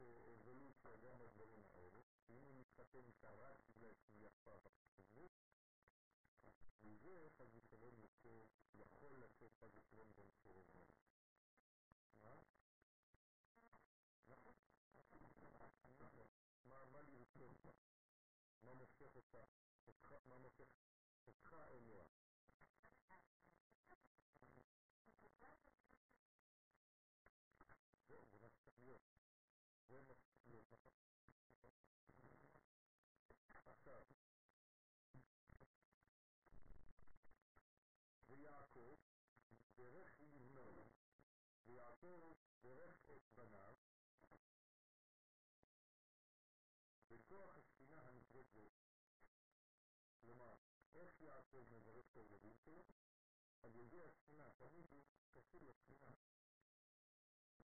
אבולוציה גם בדברים האלה, שאם הוא מתחתן איתה רק בגלל שהיא יפה בחיצוניות, אז מזה חס ושלום יוצא, יכול לצאת חס ושלום גם סירוב מלא. מה? נכון, נכון. מה מה לרצות בה? מה מושך אותה? אותך- מה מושך אותך אליה? זהו, זה מה שצריך להיות. זה מה שצריך להיות, נכון. עכשיו, ויעקב ברך לבנו, ויעקב ברך את בניו, בכוח הספינה הנקראת בו. כלומר, איך יעקב מברך את הילדים שלו? על ידי הספינה, תמיד הוא קשור לספינה.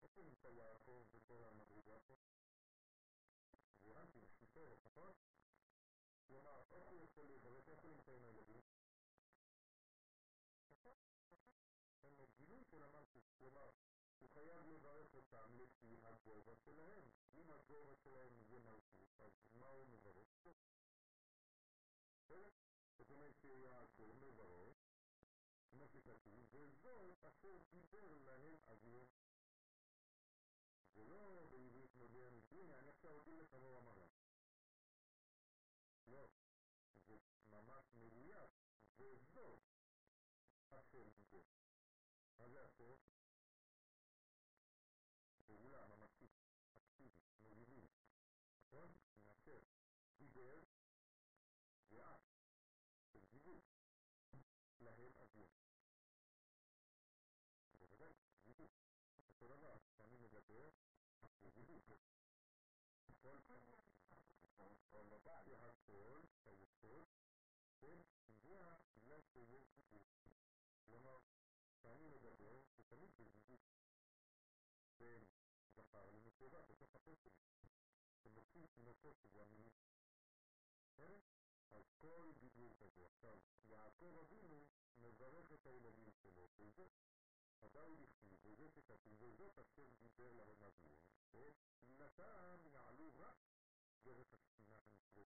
איפה נמצא יעקב בכל המדרגה פה? הבנתי, בספרת, נכון? כלומר, איך הוא יכול לברך, איפה נמצאים הילדים? הם הגילוי של המלכות, כלומר, הוא חייב לברך אותם לפי הגובה שלהם. אם הגובה שלהם זה מלכות, אז מה הוא מברך? בסדר? זאת אומרת שיעקב מברך, כמו שכתוב, וזאת אשר דיבר להם אביהם. זה לא בעברית מודרנית, הנה אני עכשיו אגיד לך מה הוא אמר להם. Hızlı. Başlayalım ki. Hazreti Sevgili anlamak için Mecidi Son Nasıl Gider Ve At Sevgili Lahir Azim Burada Gidir Sonra Aslanı Mecidi Gidir Sol Sol Sol Sol Sol Sol Sol Sol היסוד, כן, נובע בגלל שיש זיווג. כלומר, כשאני מדבר, זה תמיד בזיווג בין זכר לנקבה בתוך הפה שלי, שמוציא תינוקות שזה המינית. בסדר? אז כל דיבור כזה. עכשיו, יעקב אבינו מברך את הילדים שלו, וזה ודאי בכתיב, וזה שכתוב, וזאת אשר דיבר להם אביהם, ואת תפילתם יעלו רק דרך הספינה הנקראת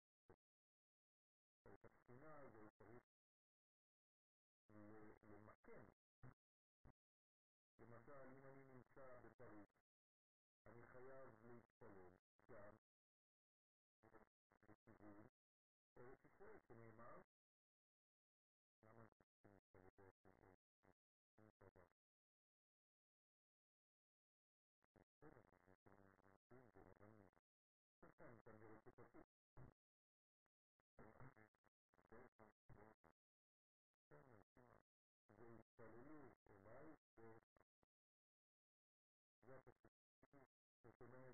סוף. את הספינה הזו צריך ל- למקם. למשל, אם אני נמצא בפריז, אני חייב להתפלל גם לכיוון ארץ ישראל, שנאמר, למה אנחנו צריכים להתפלל בארץ ישראל? אין דבר. בסדר, אנחנו נמצאים ברבנים. כאן, כאן נראה שכתוב. כן,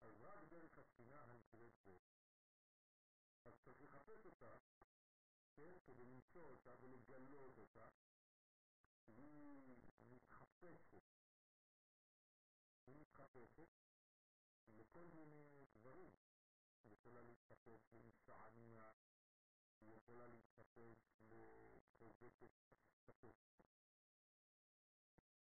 אז רק דרך התקינה הנקראת בו. אז צריך לחפש אותה, כן, כדי למצוא אותה ולגלות אותה. היא מתחפשת. היא מתחפשת לכל מיני דברים. היא יכולה להתחפש למשעניה, היא יכולה להתחפש לחוזקת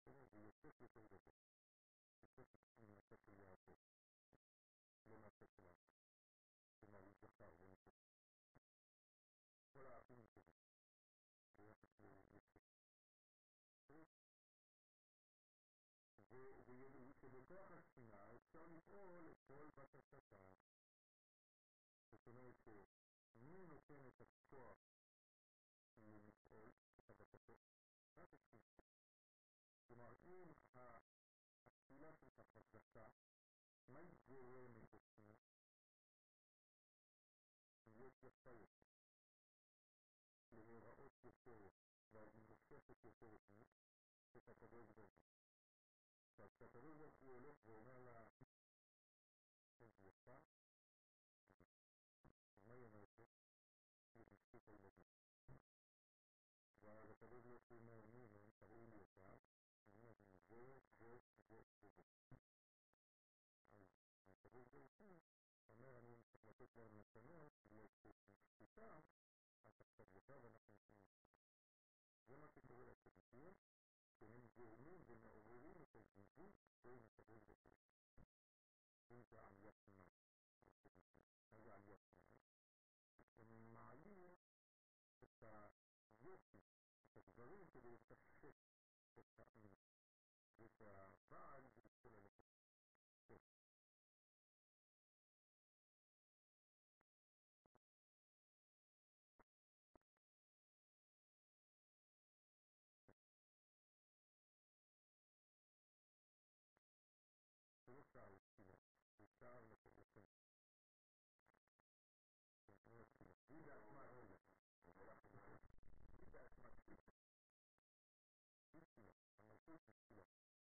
בסדר? ויוסף יותר גדול. יוסף מן הצד של יעקב. לא מהצד שלנו. כלומר, הוא זכר, הוא נקרא. כל האחים טובים. ביחס ליוסף. ובכוח השנאה אפשר לפעול את כל בקשתה. זאת אומרת שמי נותן את הכוח לפעול את הבקשות? רק השנאה. כלומר, אם התפילה שלך חזקה, מה היא גורמת לשנאה? להיות יפה יותר, להיראות יותר, ואז היא מושכת יותר את מי? את הקדוש ברוך הוא. עכשיו, כשהקדוש ברוך הוא הולך ואומר לה, איזה יפה, אז מה היא אומרת לו? היא תשתית הילדים. ואז הקדוש ברוך הוא אומר, נו, נו, תראו לי אותה, это верхность, это здоровье, это with uh, bugs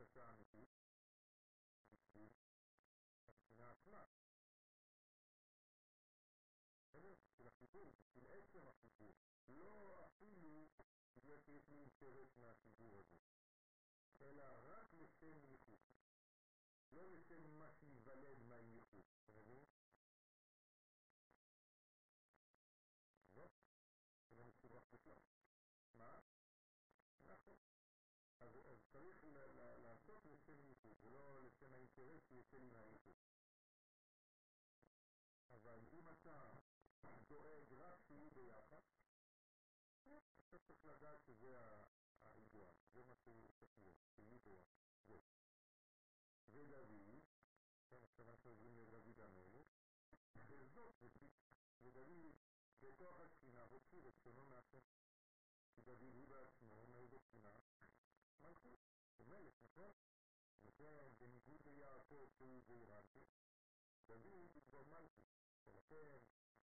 הבקשה האמיתית? בשביל השכינה עצמה. בשביל עצם החיבור. לא אפילו בגלל שיש לי אינטרס מהחיבור הזה, אלא רק לשם ייחוד. לא לשם מה שייוולד מהייחוד. אתה מבין? לא? זה מסובך בכלל. מה? נכון. אז צריך לעשות לשם ייחוד, ולא לשם האינטרס שיוצא לי מהייחוד. אתה דואג רק ביחד, אתה צריך לדעת שזה האידואל, זה מה שהוא צריך להיות, שיהיו ביחד, זה. ודוד, כן, עכשיו אנחנו עוברים לדוד המלך, וזאת, ודוד בתוך השכינה הוציא רצונו מהשם. כי דוד הוא בעצמו, מאיזה שכינה? מלכות, הוא מלך, נכון? וזה בניגוד ליעקב שהוא ואירנטי, דוד הוא כבר מלכות. ולכן,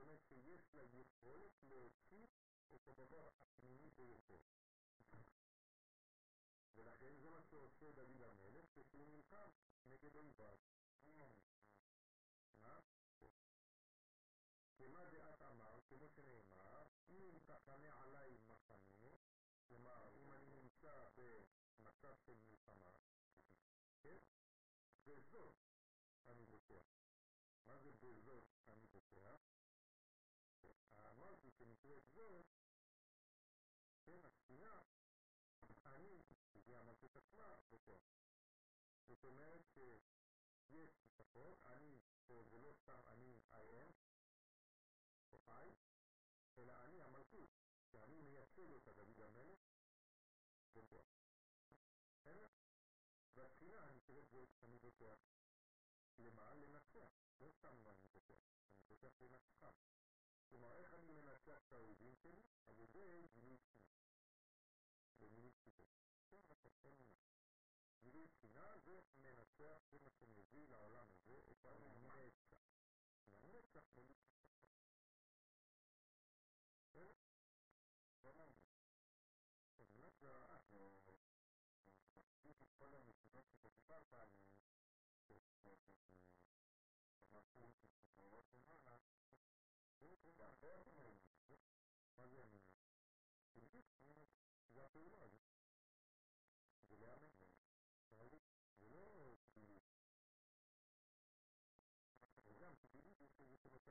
זאת אומרת שיש לה יכולת להוציא את הדבר הפנימי ביותר. ולכן זה מה שעושה דוד המלך כשהוא נלחם נגד אויביו. מה? כמה דעת אמר, כמו שנאמר, אם תחנה עליי מחנה, כלומר, אם אני נמצא במצב של מלחמה, כן? בזאת אני בוטח. מה זה בזאת אני בוטח? אמרתי שנקראת זאת, כן, השכינה, אני, זה המלכות עצמה, בוטח. זאת אומרת שיש לפחות, אני, זה לא סתם אני I am, או I, אלא אני המלכות, שאני מייצג אותה דוד המלך, בוטח. בסדר? והתחילה נקראת זאת אני בוטח. למה? לנצח. לא סתם אני בוטח, אני בוטח לנצחם. Unaeka lile la sasa uvuke, agombee virusi virusi kama kasema virusi nazo mmenatea kama Mwenyezi la alamu je ukameta na meta mlicho Tamam. Unaweza kufanya mikakati kwa sababu Hocam, bir de bir de bir de bir de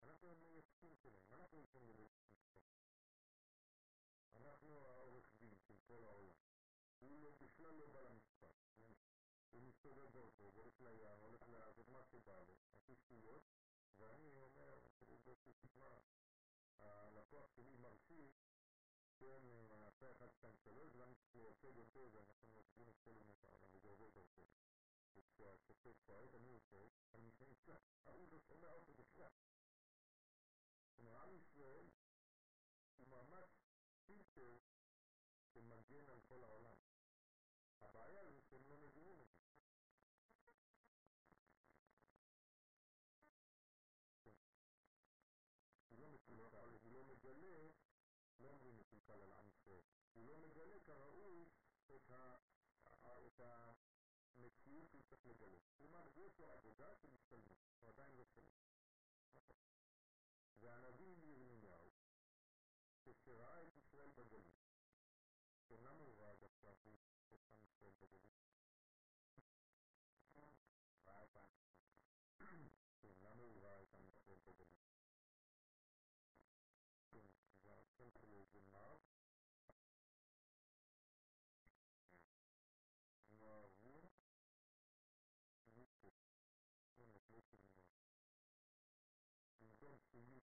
שבעצם יש תפקידה ישראל לכל העם. לא שעם ישראל מדברים. גם גם כשאנחנו מתפללים בראש השנה, מי אנחנו מתפללים? בכל העולם. אז איך, מה אכפת להם? הם גם מכוניות שלהם ובעסקים שלהם, מי הם מסיבות? לא עשו בראש השנה. וגדול ונוסף פה, כל עם ישראל מפותח, מתלבטים והולכים ו... אנחנו המייצגים שלהם, אנחנו הולכים למשפט. אנחנו העורך דין של כל העולם. הוא לא, בכלל לא בא למשפט. הוא מסתובב ברחוב, הולך לים, הולך לעשות מה שבא לו, עשו שטויות, ואני אומר, תשמע, הלקוח שלי מרשי, כן, עשה 1, 2, 3, ואני צריך לייצג אותו, ואנחנו מייצגים את כל אומות העולם, וזה עובד הרבה. וכשהשופט צועק, אני יוצא, אני נמצא, ההוא לא שומע אותו בכלל. עם ישראל הוא ממש פילטר שמגן על כל העולם. הבעיה היא שהם לא מבינים את זה. הוא לא מקולקל, הוא לא מגלה, לא אומרים מקולקל על עם ישראל, הוא לא מגלה כראוי את המציאות שהוא צריך לגלות. כלומר, יש לו עבודה של השתלמות, הוא עדיין לא שלם. והנביא ירמיהו, כשראה את ישראל בגלות, אומנם הוא ראה דווקא את עם ישראל בגלות,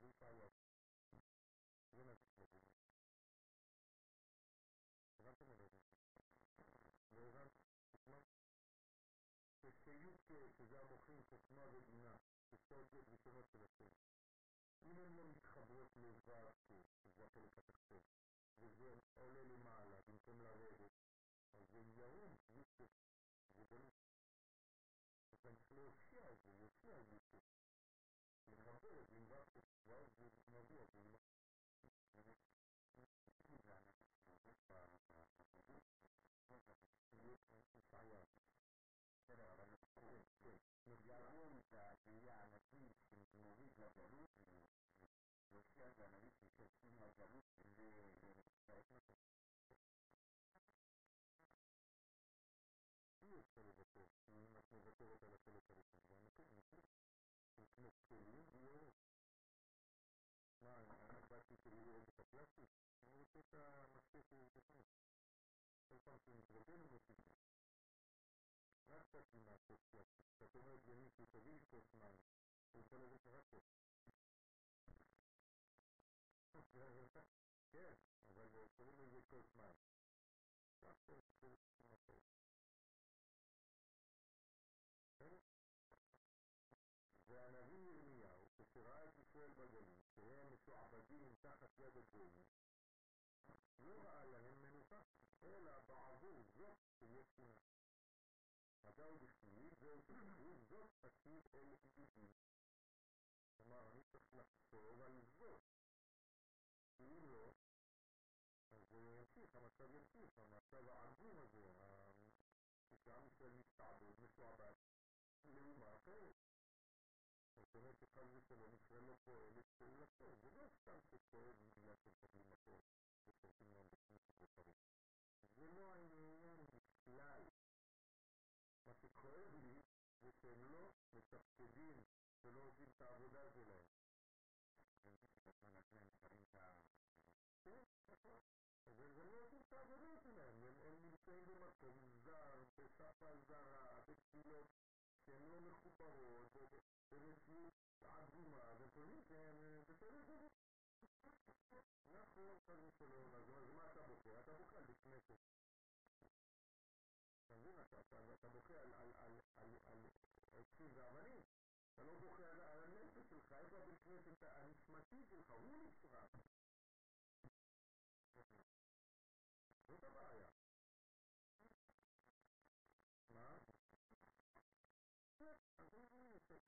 זה ישעיהו. זה נגיד לגלות. הבנתם או לא הבנתם? לא הבנתם? מה? כשי"ק, שזה המוחים, חוכמה ובינה, שתי אותיות ראשונות של השם. אם הן לא מתחברות לבד פה, שזה החלק התחתון, וזה עולה למעלה במקום לרדת, אז זה ירום, י"ק, זה גלות. אז אני צריך להופיע את זה, להופיע את זה. Io spero che tu non mi stai facendo quello che mi stai facendo. כן, כן. ירום זה היה הנביא שמוריד לגלות, ויופיע זה הנביא שיוצאים לגלות ולצאת אי אפשר לוותר, אם את מוותרת על החלק הראשון, זה המקום, נכון? זה כמו כלים ויורד. מה, אני באתי כדי לראות את הפלסטיק? אני רוצה את המשקה שהוא בפנים. כל פעם שהוא מתבטל הוא מוסיף. מה אכפת לי מהכוס פלסטיק? כשאת אומרת למישהו, תביא לי כוס מים, הוא יכול לתת לך כוס. כן, אבל קוראים לזה כוס מים. ويعمل في عبدين تحت يد الدنيا يرأى لهم من إلى بعضهم زفت يسمع فجاوب الشيء جاوب الشيء زفت أكيد إلى إيه الجديد وما هي تخلق الصعوبة للزفت يقول له يمشيها ما كان يمشيها ما كان عندنا زوها مش عم يستعبد مش وعبد للمرأة מסתעבד, משועבד, לאומה אחרת. זאת אומרת שחס ושלום ישראל לא פועלת פעולתו, זה לא סתם שכואב בגלל שהם מקבלים מקום ושורפים להם בכנסת ופרים. זה לא העניין בכלל. מה שכואב לי זה שהם לא מתפקדים ולא עושים את העבודה שלהם. בזמן הזה נשארים את ה... כן, נכון. אז הם לא עושים את העבודה שלהם, הם, הם נמצאים במקום זר, בשפה זרה, בתפילות שהן לא מחוברות, במציאות עגומה, וחושבים שהם בסדר גמור. נכון, חס ושלום, אז אז מה אתה בוכה? אתה בוכה על בית כנסת. אתה מבין? אתה- אתה אתה בוכה על- על- על- על- על עצים ואבנים. אתה לא בוכה על על הנפש שלך, איפה הבית כנסת הנשמתי שלך? הוא נשרף.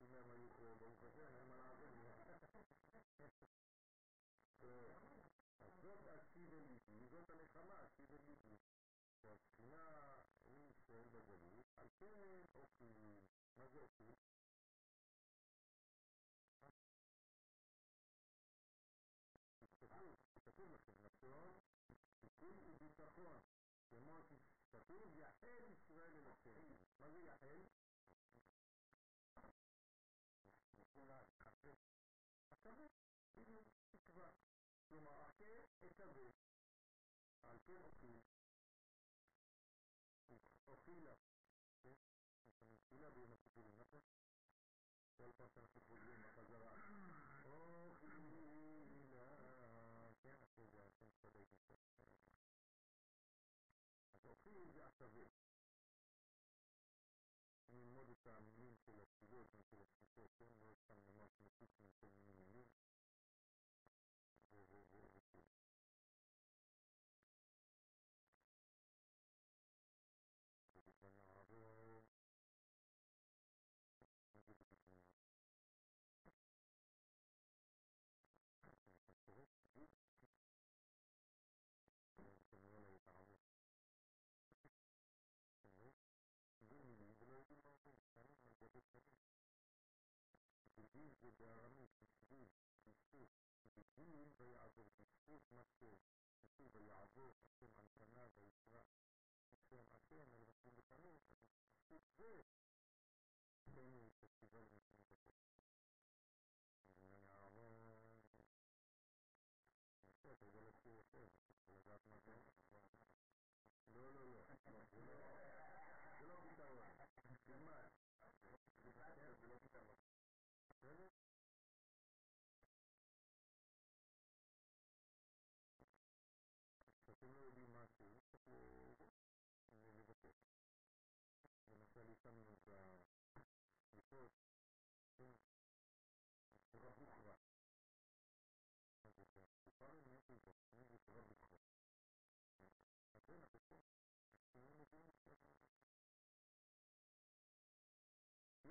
אם הם היו פה, ברוך השם, אין מה לעשות אז זאת השיב אל ליבי, זאת הנחמה, השיב אל ליבי. שהשכינה עם ישראל בגלות, על כן אוכלים. מה זה אוכלים? כתוב, כתוב לכם, לשון, סיכוי וביטחון. כמו שכתוב, יחל ישראל אל השם. מה זה יחל? ללמוד את investigations לא, לא, לא, זה לא פתרון, תלמד,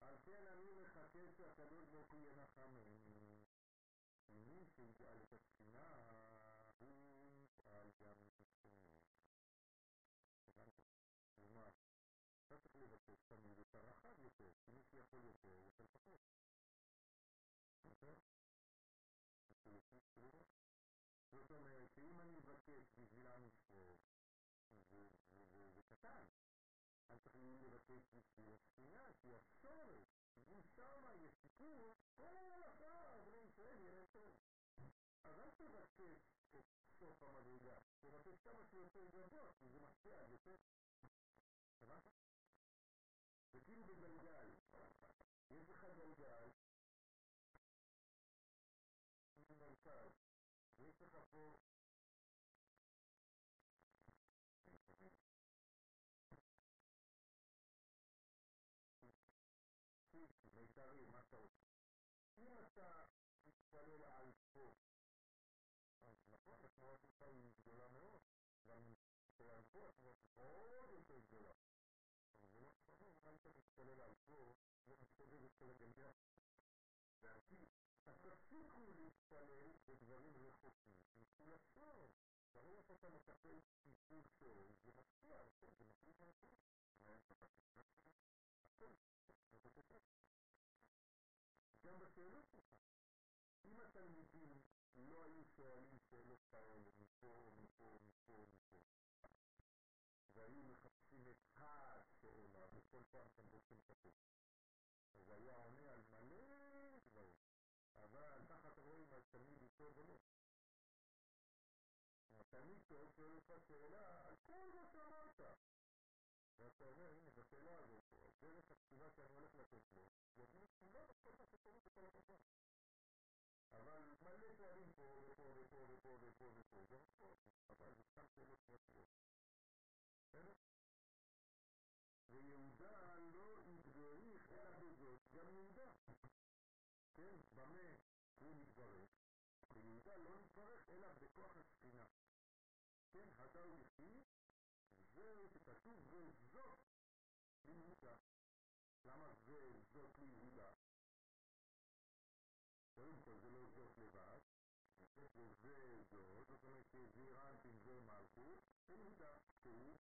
על כן אני מחכה שהקדוש ברוך הוא ינחמני. מי שיגאל את הספינה הוא יגאל גם את הספינה. הבנת? כלומר, אתה צריך לבקש תמיד את הרחב יותר, כי מי שיכול יותר, יותר פחות. זאת אומרת שאם אני מבקש בשביל עם ישראל, זה קטן. אני צריך לבקש בשביל הספינה, שהיא השורש. אם שמה יש סיפור, כל השאר, בני ישראל, יהיה להם טוב. אז אל תבקש את סוף המדרגה, תבקש כמה שיותר גבוה, כי זה משפיע על יותר. הבנת? זה כאילו בגלגל. יש לך גלגל, מרכז, ויש לך פה... מיתרי, מה אתה רוצה? אם אתה מתפלל על פה, אז נכון, התנועה שלך היא גדולה מאוד, גם אם מתפלל על פה, התנועה שלך עוד יותר גדולה. אבל זה לא משנה, אם היית מתפלל על פה, זה מסתובב את כל הגלגל. להגיד, אז תפסיקו להתפלל בדברים רחוקים, תנסו לשוב. ברגע שאתה מטפל טיפול שורש, זה משפיע, זה מחליט על הכל. גם בשאלות שלך. אם התלמידים לא היו שואלים שאלות כאלה מפה, מפה, מפה, מפה, והיו מחפשים את השאלה, וכל פעם שהם רוצים כתוב, אז היה עונה על מלא דברים. אבל ככה אתה רואה אם התלמיד הוא טוב או לא. התלמיד טוב שואל אותך שאלה על כל מה שאמרת. ואתה אומר, הנה, בשאלה הזאת, דרך התשובה שאני הולך לתת לו, יבין את כולה בכל מה שקורה בכל הדבר. אבל מלא שואלים פה ופה ופה ופה ופה ופה, זה נכון, אבל זה סתם שאלות פרטיות. בסדר? ויהודה לא התבריך אלא בזאת, גם יהודה. כן, במה הוא מתברך? ויהודה לא מתברך אלא בכוח הספינה. כן, הדר יחי, זה שכתוב וזאת ליהודה. למה זה זאת ליהודה? קודם כל זה לא זאת לבד, וזה זאת, זאת אומרת שזעירנטים זה מלכות, ויהודה שהוא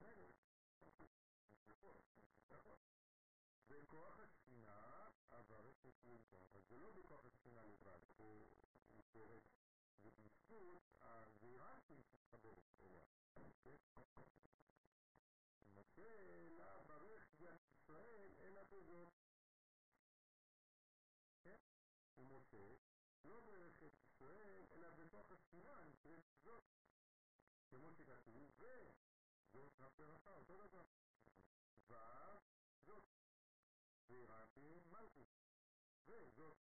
מלך. בכוח יהודה, אבל זה לא בכוח השכינה לבד, פה הוא פורש, זה בזכות הזעירנטים שתחבר אליה. משה לה ברך יד ישראל אלא בזאת. כן? ומשה לא ברך את ישראל אלא בתוך השכינה נקראת זאת. כמו שכתוב, וזאת הברכה, אותו דבר. וזאת. זעירנטים מלכות. וזאת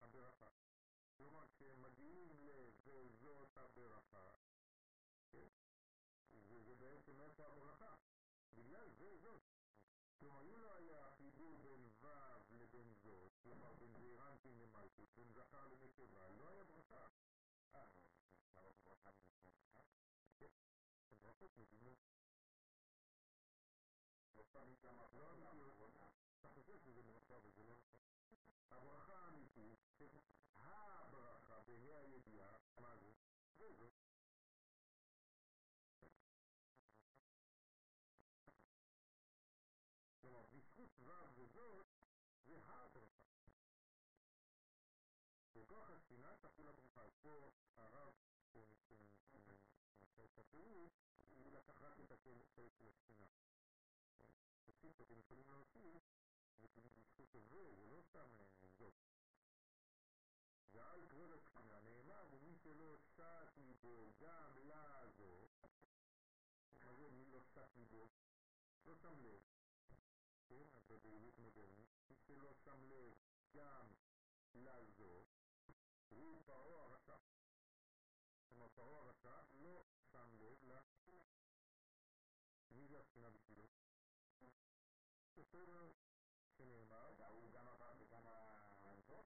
הברכה. כלומר, כשהם מגיעים ל"וזאת הברכה", וזה בעצם איפה הברכה. בגלל זה זאת. כלומר, אם לא היה חיבור בין ו' לבין זאת, כלומר בין זעירנטים למלכות, בין זכר לנקבה, לא היה ברכה. אה, למה ברכה לנקבה? כן, ברכות מבינות. לא אמיתי, אתה חושב שזה ברכה וזה לא נכון. הברכה האמיתית, הברכה בה"א הידיעה, מה זה? זה זאת. כלומר, בזכות ו' וזאת, זה הברכה. בכוח השכינה תחול הברכה. פה הרב שנושא את הפירוש, הוא לקח רק את החלק של השכינה. תוסיף, אתם יכולים להוסיף, בזכות הזה, זה לא סתם זאת. ועל כבוד השכינה נאמר, ומי שלא שט ליבו גם לה זו, מה זה מי לא שט ליבו? לא שם לב. כן, אז בבהירות מודרנית, מי שלא שם לב גם לזו, הוא פרעה הרשע. כלומר, פרעה הרשע לא שם לב לשכינה. מי זה השכינה בשבילו? בסדר שנאמר, והוא גם עבר וגם הזאת?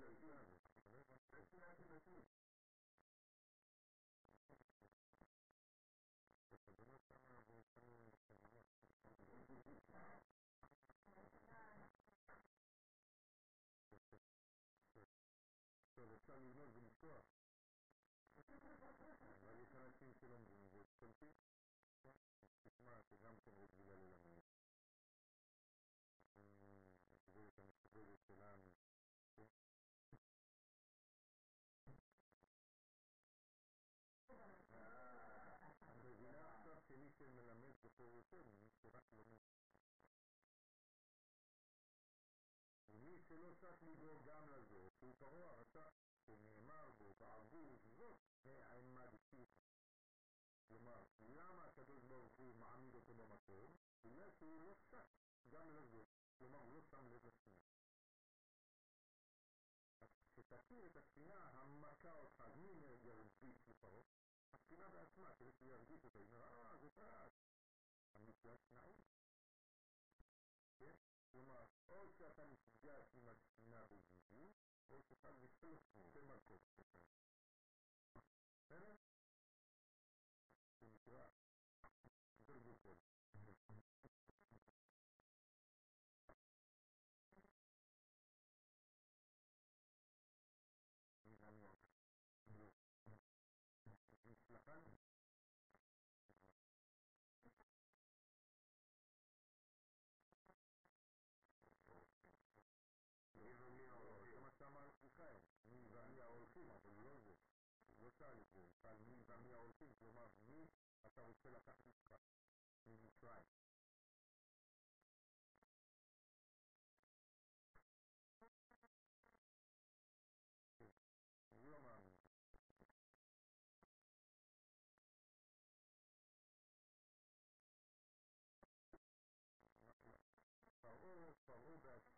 Gracias. ומי שלא שט ליבו גם לזאת, שהוא פרעה הרשע, שנאמר בו בערבות זאת, העמד פיך. כלומר, למה הקדוש ברוך הוא מעמיד אותו במקום? בגלל שהוא לא שט גם לזאת. כלומר, הוא לא שם לב לשכינה. אז כשתכיר את השכינה המכה אותך, מי ירגיש לפרעה? השכינה בעצמה, כדי שהוא ירגיש אותו, היא אומרת, אה, And right now, yes, we must also come to judge much now with you, also come with us to the market. kama Mkao ni ngamia הולכים, אבל הוא לא זה. לא צה"ל זה, כאן מי נגמי ההולכים, כלומר מי אתה רוצה לקחת איתך ממצרים. אני לא מאמין. פרעה, פרעה בעצמו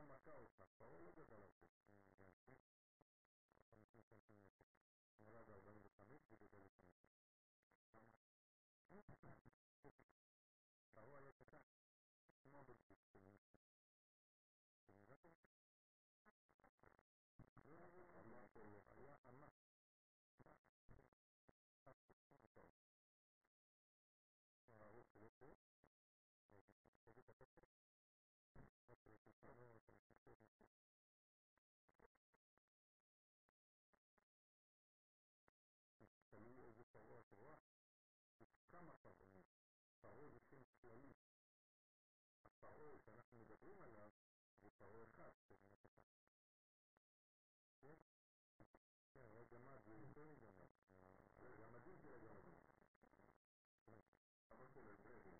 una causa, favor de la שאנחנו מדברים עליו הוא פרעה אחד, כנראה קטן. כן, הוא הגמד, הוא יותר מגמד. הגמדים של הגמדים. אבא שלו, ברדין.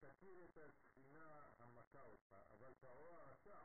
תכיר את הספינה המכה אותך, אבל פרעה הרשע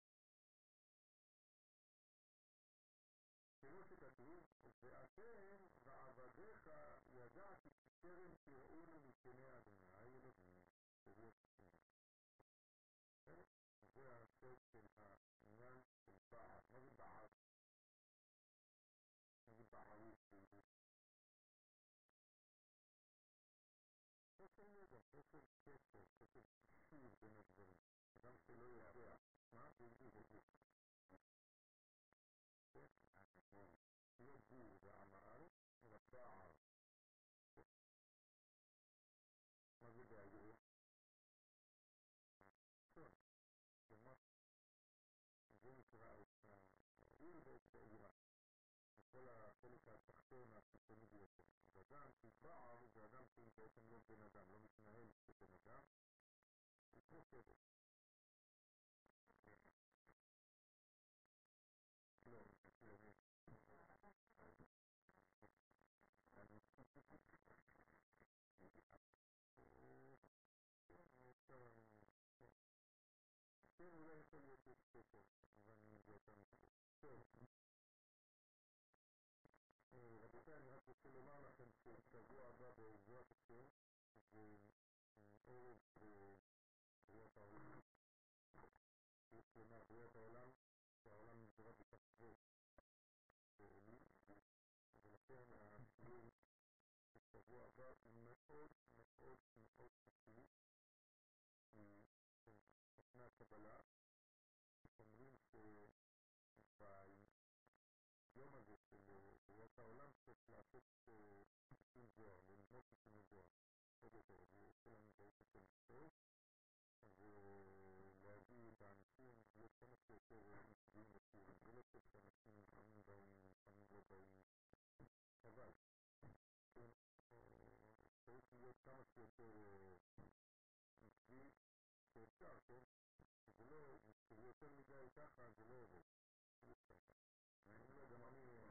ואתם ועבדיך ידעתי טרם תראוני מפני אדוני אלוהים וברכתנו. זה הסוד של העניין של בעל. מה זה בעל? מה זה בעלות? חוסר ידע, חוסר קשר, חוסר קישור בין הדברים. אדם שלא יודע מה זה وجود عمل وطاعة وبدع ثم جمعها تقول بأجراء ولا تلك تخطونا في كنية وجام في طاعة وجام في بيت من البنادم ومش مهم في البنادم מאוד מאוד מאוד חשוב מבחינת קבלה Gracias.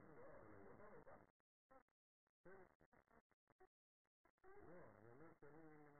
Well, I remember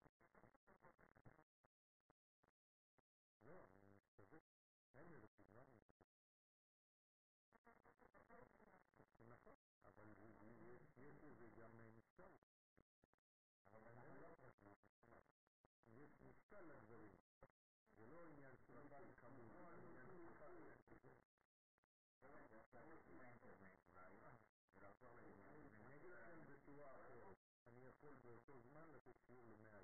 באמת, ויבקשו, שביקשתי שיהיה מעניין שיתחייב, מאז שביקשתי בכמה תקנים בו. באמת שעדיין לא מתקיים. גם אני לא יודע. לא, אני אומר שאני מנסה להיות כמו תלמיד. טוב, מאמר הבא, עד ועל זה אמר הנביא, לא, אני חייב להסתכל. חייב להסתכל. אם אני מעל, אז אין לי קשר עם התלמידים. אין לי, אין לי קשר עם התלמידים, אני חייב להיות באותו גובה. אני אסור לי להיות מעל. לא, אני מסתובב. אין לי רצים, לא אני מסתובב. נכון, אבל יש יש לזה גם משקל. אבל אנחנו לא חושבים. יש משקל לדברים. זה לא עניין של משקל כמות, זה עניין של אני אגיד לכם בצורה אחרת, אני יכול באותו זמן לתת שיעור למאה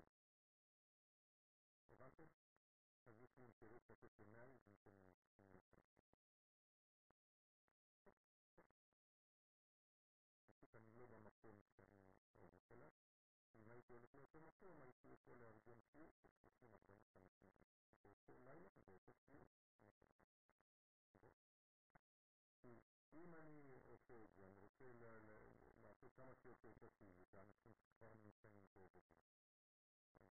רוצה לעשות כמה שיותר פסיבי, ואנשים שכבר נמצאים פה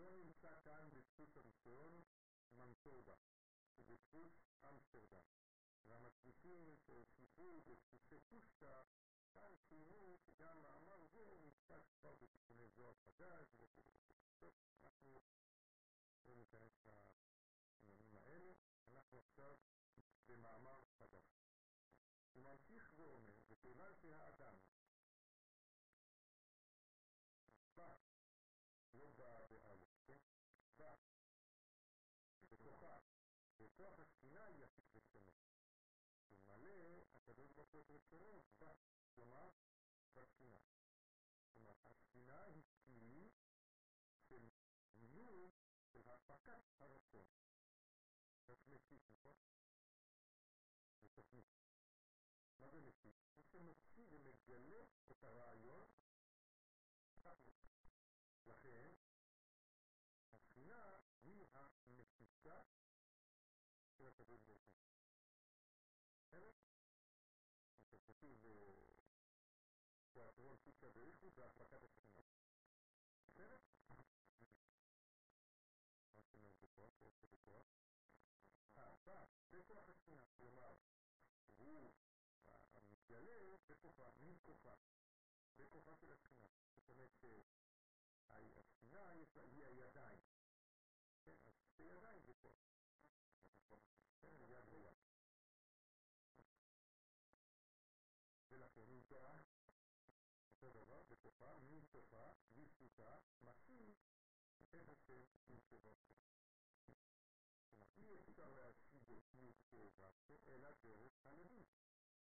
לא נמצא כאן בדפוס הראשון מנטובה, ובדפוס אמסטרדם. והמדפיסים שהוסיפו בדפוסי פושטה, כאן ציינו שגם מאמר זה נמצא כבר בתיקוני זוהר חדש, טוב, אנחנו לא ניכנס לעניינים האלה, אנחנו עכשיו במאמר חדש. הוא ממשיך ואומר, וכיוון שהאדם בא, לא בא באלף, כן? בא, בכוחה, בכוח השכינה יפיק רצונו. ומלא הקדוש ברוך הוא את רצונו, בא, כלומר, בשכינה. כלומר, השכינה היא כלי של ניהול של הפקת הרצון. זאת מסיק, נכון? מי שמוציא ומגלה את הרעיון, לכן, השכינה היא המסיקה של הקדוש ברוך הוא. בסדר? זה כתוב בתיאטרון פיצה באיכות בהפקת השכינה. בסדר? מה זאת אומרת בכוח? איפה בכוח? אה, בא, בכוח השכינה. כלומר, הוא מתגלה בכוחה, מכוחה, בכוחה של השכינה. זאת אומרת שהשכינה היא הידיים. כן, אז שתי ידיים זה כוח. כן, יד ויד. ולכן היא כוח, אותו דבר, בכוחה, מתוכה, בזכותה, משיג איפה שנמצאות. כלומר, אי אפשר להשיג את מתוכה, אלא דרך הלבים,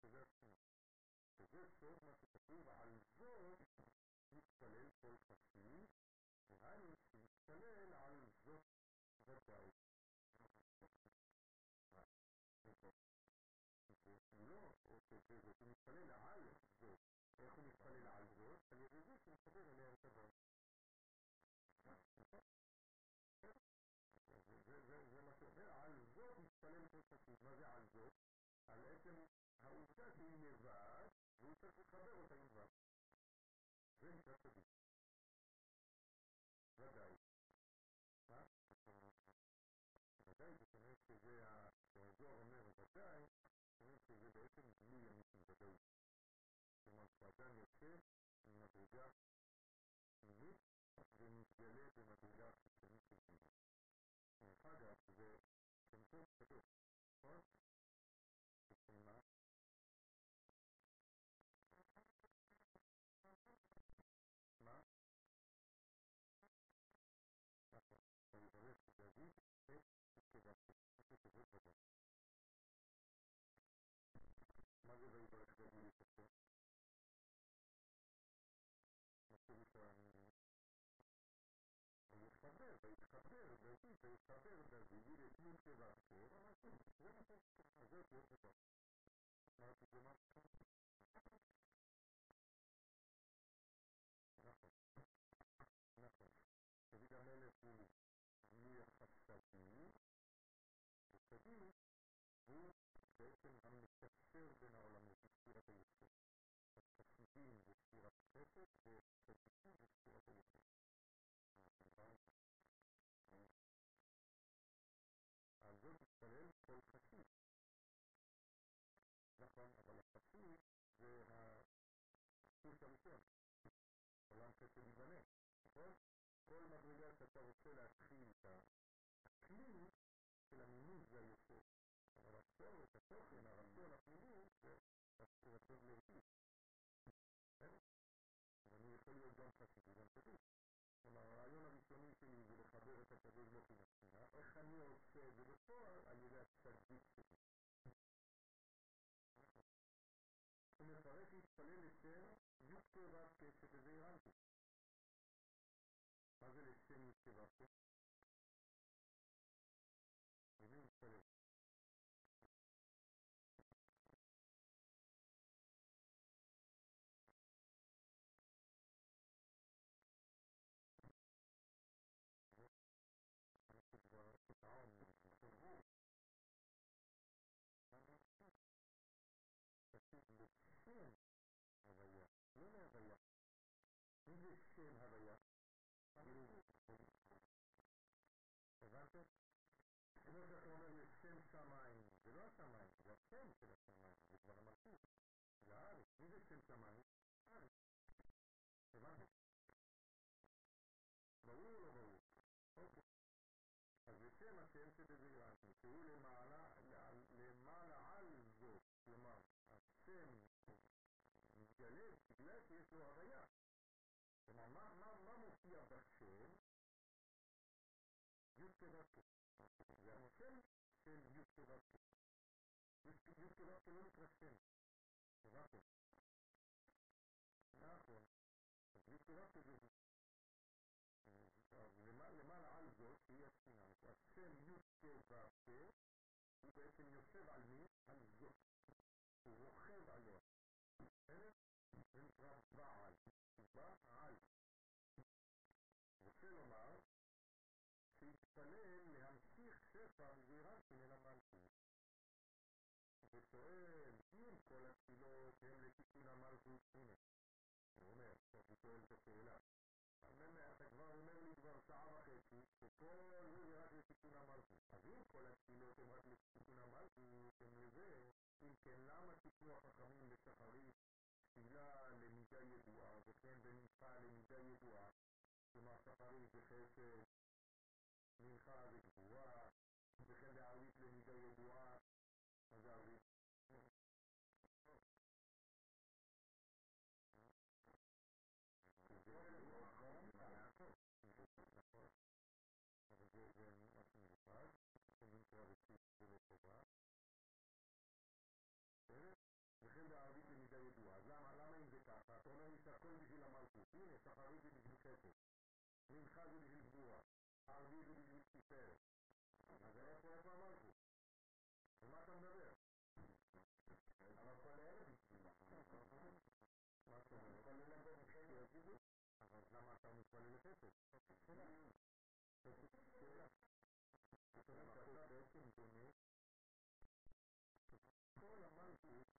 שזה השכינה. וזה סוד מה שכתוב, על זאת מתפלל כל חסיד, והיינו שמתפלל על זאת ודאי. לא הוא מתפלל על זאת. איך הוא מתפלל על זאת? על ידי זה מחבר אליה את הבית. זה מה שאומר, על זאת להתפלל כל חסיד. מה זה על זאת? על עצם העובדה שהיא לבד, והוא צריך לחבר אותה עם ו'. זה נקרא צדיק. ודאי. מה? ודאי, זאת אומרת שזה, כשהזוהר אומר ודאי, זאת אומרת שזה בעצם גילוי אמיתי, ודאי. כלומר, כשאדם יוצא ממדרגה פנימית ומתגלה במדרגה חיצונית פנימית. דרך אגב, זה שם טוב קדוש, נכון? מה? מה? המלך הוא גילוי החסדים, וצדיק הוא בעצם המקשר בין העולמות, בספירת היסוד. החסידים זה ספירת חסד, וצדיקים זה ספירת היסוד. על זאת מתפלל כל חסיד. נכון, אבל החסיד זה הסוס הראשון. עולם חסד ייבנה, נכון? כל מדרגה שאתה רוצה להתחיל את הכלי של המימוש זה היסוד. אבל הצורך, התוכן, הרצון הפנימי זה רצון להיטיב. ואני יכול להיות גם חסיד וגם צדיק. כלומר, הרעיון הראשוני שלי זה לחבר את הצדיק לא כנפסינה. איך אני עושה את זה בפועל? על ידי הצדיק שלי. הוא מפרש להתפלל לשם י"ק ו"ק שזה אירנטי. מה זה לשם י"ק ו"ק? למי הוא מתפלל? כתוב לשם הוויה, לא להוויה. מי זה שם הוויה? הבנתם? כמו שאתה אומר לשם שמיים, זה לא השמיים, זה השם של השמיים, זה כבר המלכות, זה הארץ. מי זה שם שמיים? הארץ. הבנתם? ברור או לא ברור? אוקיי. אז לשם השם שבזעירנטי, שהוא למעלה, למעלה על זאת, כלומר, השם מתגלה בגלל שיש לו הוויה. כלומר, מה, מה, מה מופיע בשם? י' כו' זה השם של י' כו' י' כו' לא נקרא שם. הבנתם? נכון. אז י' כו' זה אז למעלה על זאת, שהיא השכינה, השם י' כ' ו' הוא בעצם יושב על מי? על זאת. הוא רוכב עליה. בסדר? זה נקרא בעל. בעל. רוצה לומר שהתפלל להמשיך שפע מזעירנטין אל המלכות. ושואל אם כל התפילות הם לתיקון המלכות, הנה, הוא אומר, הוא שואל את השאלה. אתה כבר אומר לי כבר שעה וחצי שכל זה זה רק לתיקון המלכות. אז אם כל התפילות הן רק לתיקון המלכות, הם לזה, אם כן למה תיקנו החכמים בשחרית لا لمجايد وعا وكان بنفع لمجايد وعا كما سفري بخيك من خارج وعا بخيك عويت لمجايد وعا مزاري Thank you. למה אם זה ככה? אתה אומר לי שהכל בשביל המלכות. הנה, שחרית זה בשביל חסד. מנחה זה בשביל גבורה. ערבית זה בשביל תפארת. אז איפה איפה המלכות? על מה אתה מדבר? אבל כל אלה בשבילה. מה אתה אומר? כל אלה בשבילה. אבל למה אתה מתפלל לחסד? שאלה. זאת אומרת שאתה בעצם בונה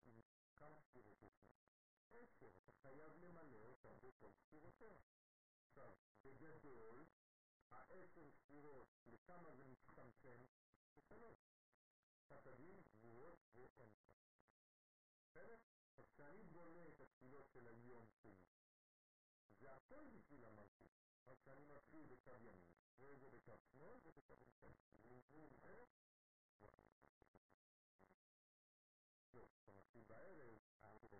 עם כמה ספירות יש לו? עשר. אתה חייב למלא אותם בכל ספירותיה. עכשיו, בגדול, העשר ספירות, לכמה זה מצטמצם? לשלוש. חסדים, גבורות ואמצע. בסדר? אז כשאני בונה את התפילות של היום שלי, זה הכל בשביל המלכות. אז כשאני מתחיל בצד ימין, וזה בצד שמאל ובצד ימין. בסדר? לא, אתה מתחיל בערב, אז נגוע. אז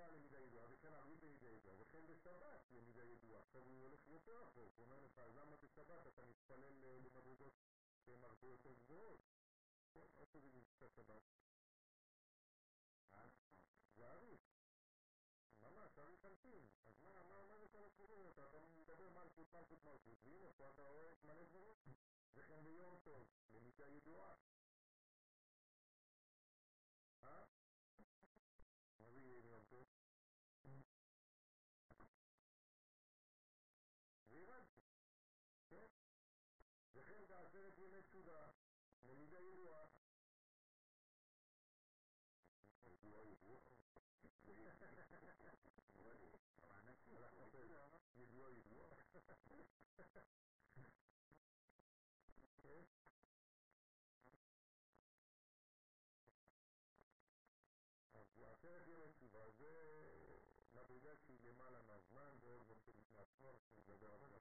אה? מנחה למידה ידועה, וכן ערבית למידה ידועה, וכן בשבת למידה ידועה. עכשיו הוא הולך יותר רחוק, הוא אומר לך, למה בשבת אתה מתפלל למדרגות שהן הרבה יותר גבוהות? איפה זה נמצא שבת? זה אריך. ממש, אריך אנפין. אז מה, מה זה כל הסיפור? אתה מדבר מלכות, מלכות, מלכות, והנה פה אתה רואה מלא דברים. וכן ביום טוב, למידה ידועה. והבנתי, כן? וכן בעשרת ימי תשובה, למידה ידועה. ידועה ידועה? ידועה ידועה? כן? אז עשרת ימי תשובה זה מדרגה שהיא למעלה מהזמן ועוד נושא בפני עצמו, אנחנו נדבר על זה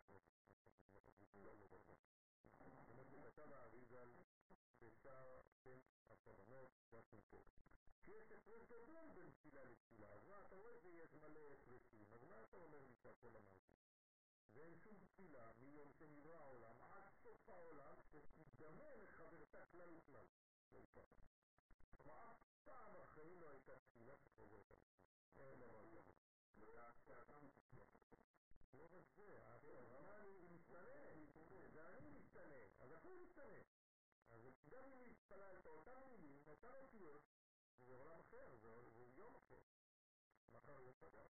בחיים לא הייתה תפילה שחוזרת אין דבר כזה לא רק זה, הזמן משתנה, זה אני משתנה, אז הכל משתנה. אז גם אם התפללת אותם מילים, אותם אותיות, זה עולם אחר, זה יום אחר. מחר יום חדש.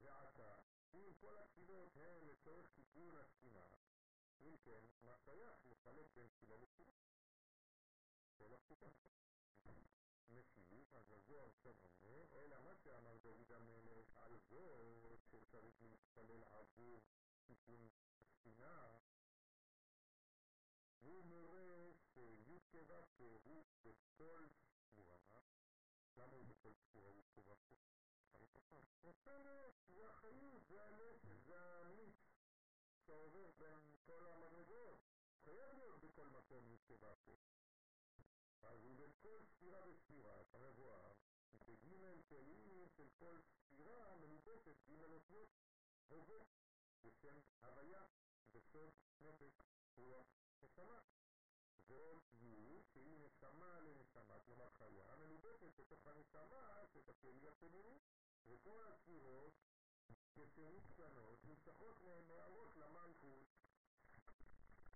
ועתה, אם כל התפילות הן לצורך תיקון הספינה, אם כן, מה שייך לחלק בין תפילה לתפילה? שאלה פשוטה. משיב, אז הזוהר עכשיו אומר, אלא מה שאמר דוד המלך על זאת שצריך להתפלל עבור תיקון ספינה, הוא מורה שי"ק ו"ק הוא בכל ספירה, למה הוא בכל י"ק ו"ק? רוצה להיות, זה החיות, זה הנפש, זה המיץ שעובר בין כל המדרגות, חייב להיות בכל מקום י"ק ו"ק. אז הוא בכל ספירה וספירה, אתה מבואר, בגימל כלים של כל ספירה מלובשת גימל אותיות הווה בשם הוויה, בסוד נפש, רוח, נשמה. ועוד י' שהיא נשמה לנשמה, כלומר חיה, מלובשת בתוך הנשמה שבכלי הפנימי, וכל הספירות כפירות קטנות נמשכות נערות למלכות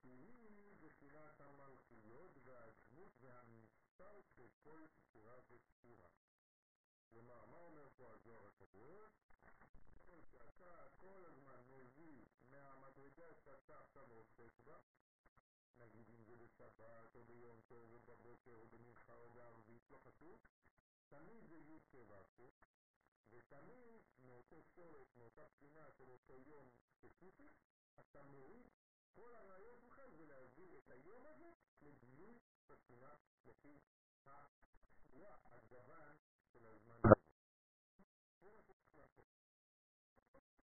היא בחינת המלכויות והדמות והמספר של כל ספירה וספירה. כלומר, מה אומר פה הזוהר הקדוש? שאתה כל הזמן מביא מהמדרגה שאתה עכשיו עוסק בה, נגיד אם זה בשבת או ביום טוב או בבוקר או במנחה או בערבית, לא חשוב, תמיד זה י' כו' ותמיד מאותו שורש, מאותה בחינה של אותו יום ספציפי, אתה מוריד כל הרעיון שלך זה להביא את היום הזה לגילוי בחינה לפי הצורה, הגוון של הזמן הזה. זה מה שצריך לעשות.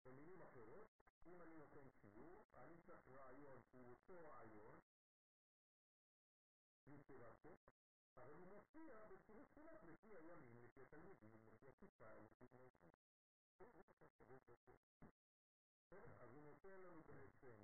במילים אחרות, אם אני נותן שיעור, אני צריך רעיון שהוא אותו רעיון, יצירתו, אבל הוא מופיע בצורות שונות לפי הימים, לפי התלמידים, לפי הכיתה, לפי מלכים. אז הוא נותן לנו בעצם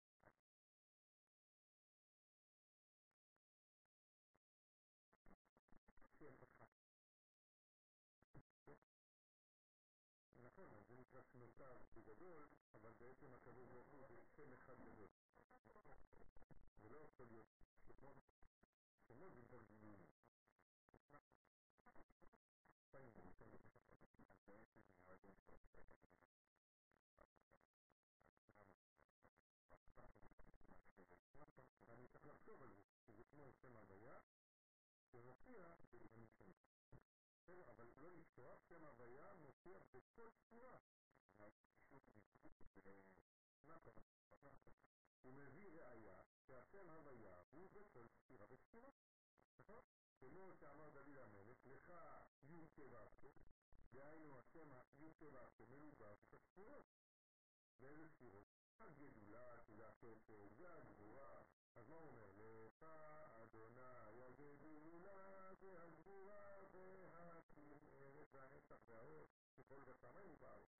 נקרא שנותיו בגדול, אבל בעצם הקדוש ברוך הוא זה שם אחד גדול. זה לא יכול להיות שמות, שמות זה כבר גילויים. ואני צריך לחשוב על זה, שזה כמו שם הוויה, שמופיע בזמנים שונים. בסדר, אבל לא לשכוח, שם הוויה מופיע בכל צורה. נכון, נכון. הוא מביא ראייה שהשם הוויה הוא בכל ספירה וספירה. נכון? כמו שאמר דוד המלך, לך י' כו' דהיינו השם י' כו' מלובב את הספירות. ואיזה ספירות? הגדולה, שזה הכסף, זה הגבורה. אז מה הוא אומר? לך אדוני הגדולה והגבורה והכנרת והנצח והאור וכל בשמיים ובארץ.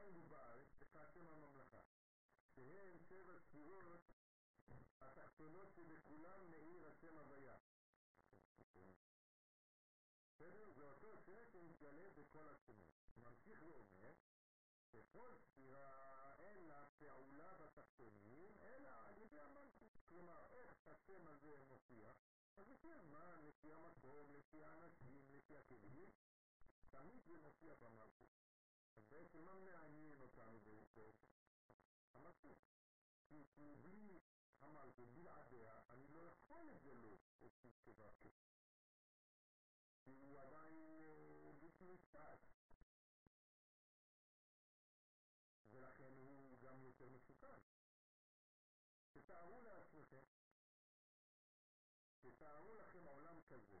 בשמיים ובארץ תחתם הממלכה שהן שבע ספירות התחתונות שבכולם מאיר השם הוויה בסדר? זה אותו שם שמתגלה בכל השמות ממשיך ואומר שכל ספירה אין לה פעולה בתחתונים אלא על ידי המלכות כלומר איך השם הזה מופיע אז לפי הזמן, לפי המקום, לפי האנשים, לפי הכלים תמיד זה מופיע במלכות בעצם מה מעניין אותנו בעצם? המלכות כי בלי המלכות, בלעדיה, אני לא יכול לגלות את נקבתו כי הוא עדיין בלתי נתפס ולכן הוא גם יותר מסוכן. תתארו לעצמכם תתארו לכם עולם כזה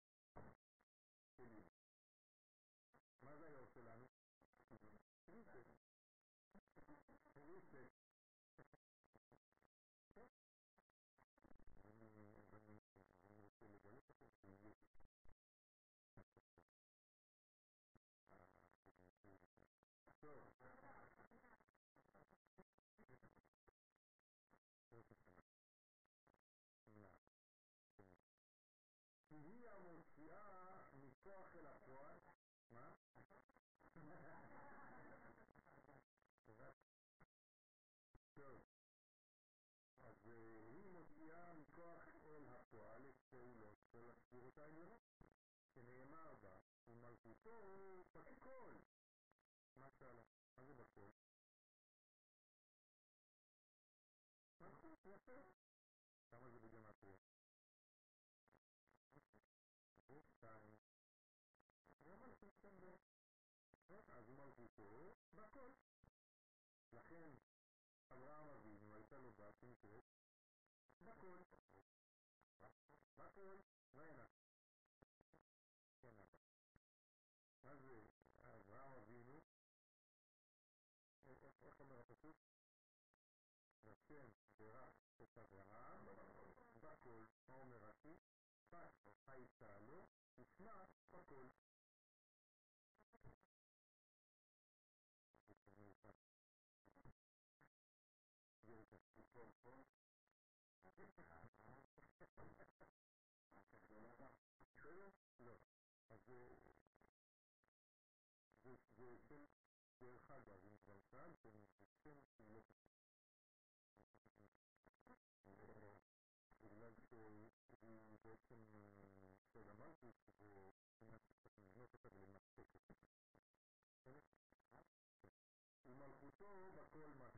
היא המוציאה מכוח אל הפועל, מה? טוב, אז היא מוציאה מכוח אל הפועל את פעולות של הספירות העליונות, שנאמר בה, ומלכותו בכל. מה שאלה? מה זה בכל? נכון, יפה. כמה זה בגמטריה? שתיים. הוא מלכותו בכל. לכן אברהם אבינו הייתה לו בת שנקראת בכל. בכל. לא אין כן, מה זה אברהם אבינו? איך אומר הפסוק? השם ברך את אברהם בכל. מה אומר רש"י? בת הייתה לו ושמה בכל.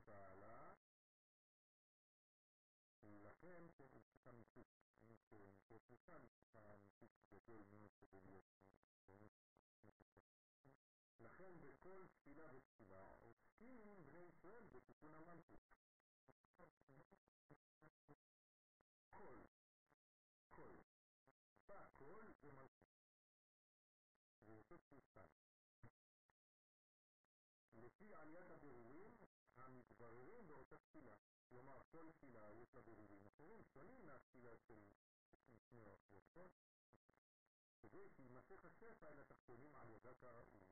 Gracias. לכן בכל תפילה ותפילה עוסקים בני ישראל בתיקון המלכות. כל, כל, בכל זה מלכות. זה יוצא פורסם. לפי עליית הבירורים המתבררים באותה תפילה. כלומר, כל תפילה יש לה בירורים אחרים, שונים מהתפילה של לפני האחרון, כדי שימשך השפע אל התחתונים על ידה כראוי.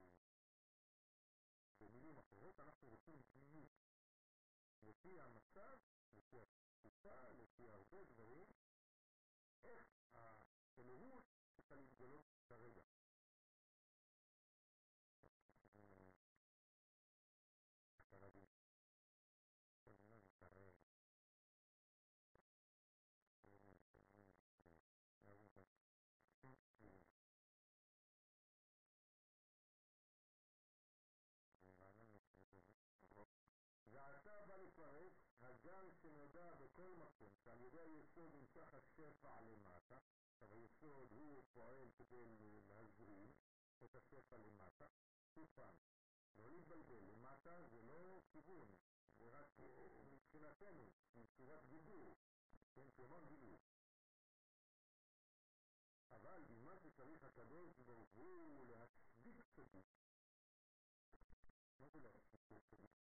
במילים אחרות, אנחנו רוצים פנימיות. לפי המצב, לפי התקופה, לפי הרבה דברים, איך האלוהות צריכה להתגלות כרגע. ועתה בא לפרט הגם שנודע בכל מקום שעל ידי היסוד נמשך השפע למטה, עכשיו היסוד הוא פועל כדי להזרים את השפע למטה, שוב פעם, לא להתבלבל, למטה זה לא כיוון, זה רק מבחינתנו, מצורת גידור, כן, כלומר גידור. אבל במה שצריך הקדוש ברוך הוא להצדיק צדיק, מה זה להצדיק צדיק?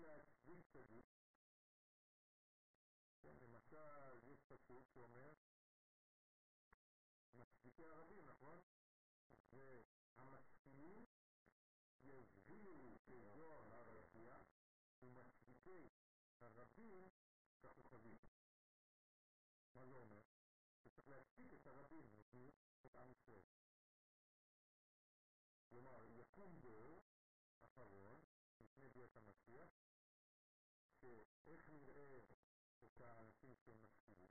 להצדיק צדיק, פסוק שאומר, מצדיקי הרבים, נכון? והמשכילים יבהירו כזוהר הרקיע, ומצדיקי הרבים ככוכבים. מה זה אומר? שצריך להצדיק את הרבים, נותנים את עם ישראל. כלומר, יקום דור אחרון, לפני ביאת המשיח, שאיך נראה את האנשים שהם משכילים,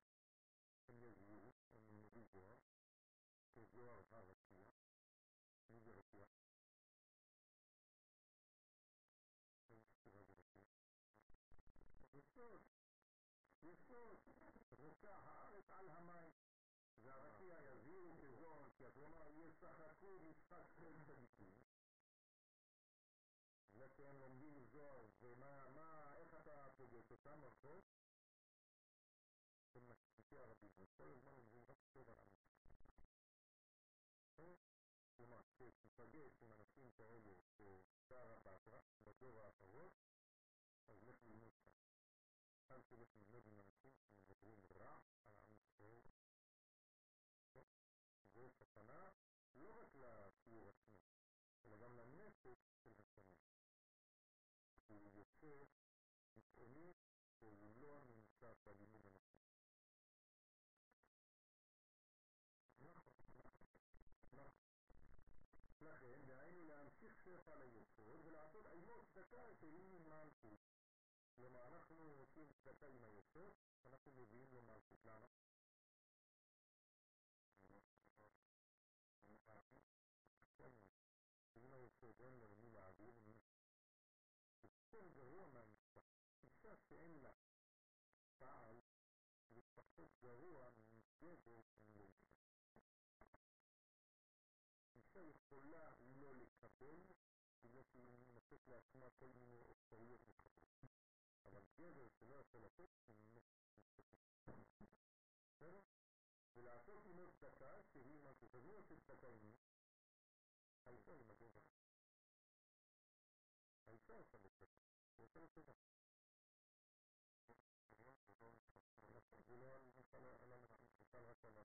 הם יזהירו, הם ילמדו זוהר, כזוהר הרקיע, מי זה רקיע? יסוד, יסוד, רוקע הארץ על המים, והרקיע יזהירו כזוהר הרקיע, כלומר יש סך הכל משחק של צדיקים, זה שהם לומדים זוהר, ומה, מה, איך אתה פוגש אותם ברחוב? הוא יוצא מצעוני והוא לא נמצא בלימוד הנכון. من يكفر بالعقول أي مؤتكاة لي مع الكل وما نحن كيف ذكي من يكفر فنحن يبين وما الكتلانة لما يكفرون لرمي العبيد من الكل هو من الشخص إلا فعل بالتخصص هو من جزء من الشيء كلها لولي كفر التي نستطيع فيها كون التغيير طبعا تقدر تلاقي ثلاثات من بالعكس مستقعد هي ما تستطيعش التكون الكلمة كده الكلمة كده مثلا أنا مثلا أنا مثلا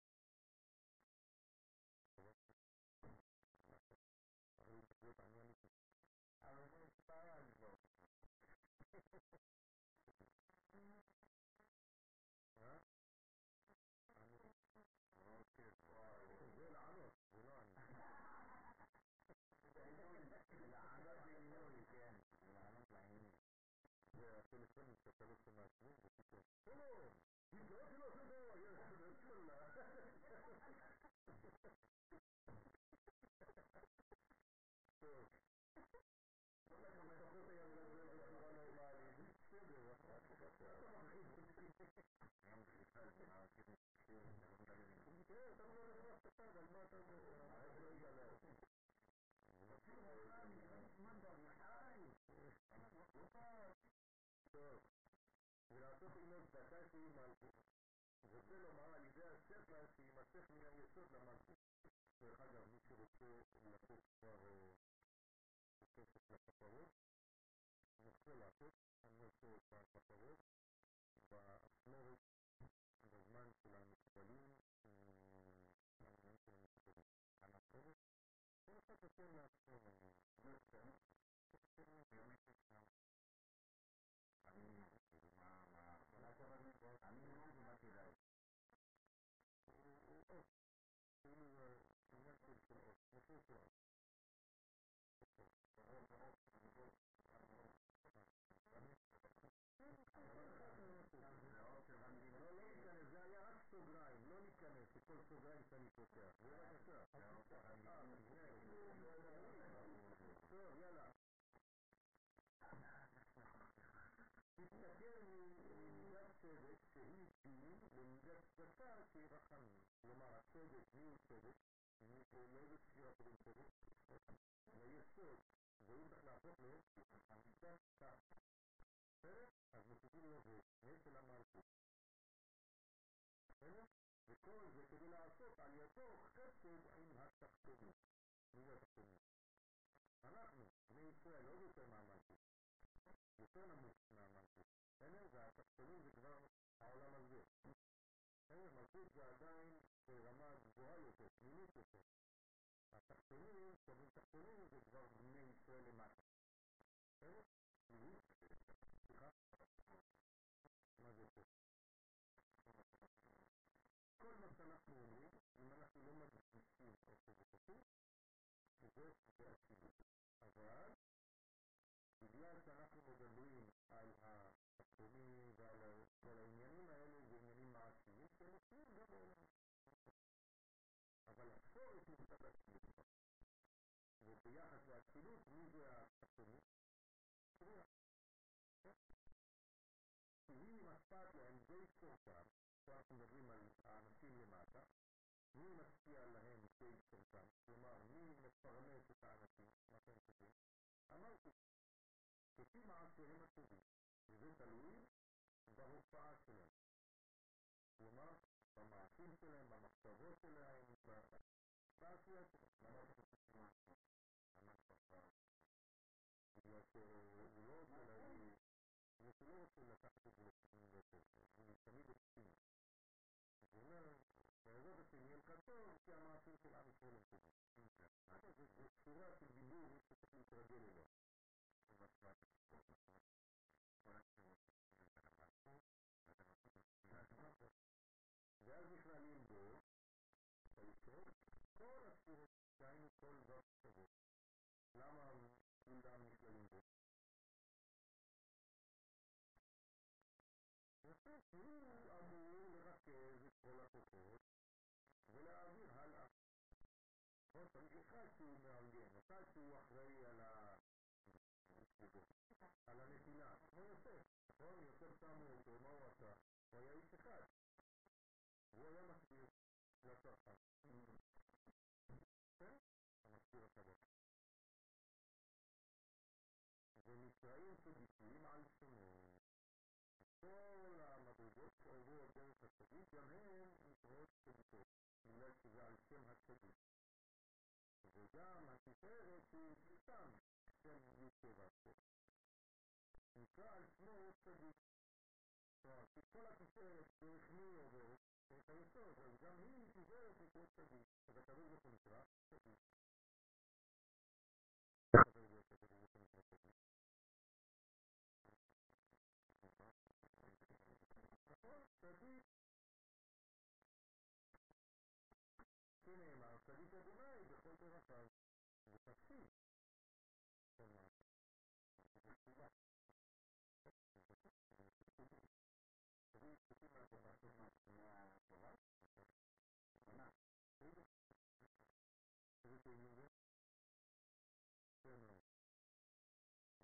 telefon kapalı sanatını yapıyor. Oğlum! Bir de filosu da var yarışını. Fırla! Thank you. כל הכבוד היה מדבר בצורה נורמלית, זה בסדר, אתה מחריד אותי. גם בכלל, זה מה כאילו, כאילו, אתה לא מדבר עם כן, אתה מדבר עם אף אחד, על מה אתה מדבר? איך לא יגאל טוב, ולעשות עמו צדקה שהיא מלכות. רוצה לומר על ידי השפע שיימשך מן היסוד למלכות. דרך אגב, מי שרוצה לתת כבר אה, כסף לכפרות, יכול לעשות, אני עושה את הכפרות באסמורת בזמן של המקובלים, אה, העניין של המקובלים. המסורת, כל אחד נותן לעצמו, של המדינה. לא, לא ניכנס, זה היה רק סוגריים, לא ניכנס לכל סוגריים שאני פותח. בבקשה, אל תפתח. אה, תבנה. טוב, יאללה. תסתכל ממידת צדק שהיא דין למידת צדקה שהיא רחמים. כלומר, הצדק, מי הוא צדק? מי לאיזה ספירה קוראים צדק? ליסוד. והוא צריך להפוך לצדקה. בסדר? אז מוסיפים לו זה, של המלכות. וכל זה כדי לעשות על ידו חסד עם התחתונים. מי זה התחתונים? אנחנו, בני ישראל, עוד יותר מהמלכות. יותר נמוך מהמלכות. בסדר? והתחתונים זה כבר העולם הזה. בסדר? מלכות זה עדיין ברמה גבוהה יותר, פנימית יותר. התחתונים, כשאומרים תחתונים, זה כבר בני ישראל למטה. בסדר? סליחה? מה זה פה? מה שאנחנו אומרים, אם אנחנו לא מדגישים איפה זה כתוב, זה באצילות. אבל בגלל שאנחנו מדברים על התחתונים ועל ה- כל העניינים האלה, זה עניינים מעשיים שמופיעים גם בעולם. אבל השורש נמצא באצילות. וביחס לאצילות, מי זה התחתונים? בריאה. אם אכפת להם די சார்ந்த ரீமல் ஆனசீலியமாக நீ மத்திய அல்லஹே நிச்சயித்திருக்கான் நீ மத்தகமே சுத்தானத்தி மசந்தது ஆனால் கிசி மாசிலே மத்துது இது தலி பகுப்பாசிலே وما بمعصيم سلام بمكتبه سلام بأساسية لما تتكلم عن الفقراء يسر الوجود الذي כל התשובות, כל התשובות, ואתה נותן ואז נכללים בו, ביסוד, כל הספירות, דהיינו כל זאת טובות. למה כולם נכללים בו? ולהעביר הלאה. נכון, צריך אחד שהוא מארגן, אחד שהוא אחראי על ה... על הנתינה, כמו יוסף, נכון? יוסף שמו אותו, מה הוא עשה? הוא היה איש אחד. הוא היה מסביר לצרכן. כן? המסביר השבוע. ונקראים צדיקים על שמו. toda la belleza y vida de esa familia, amén, ve שנאמר, צדיק אדוני בכל דרכיו. זה תפקיד. כלומר, זה תשובה.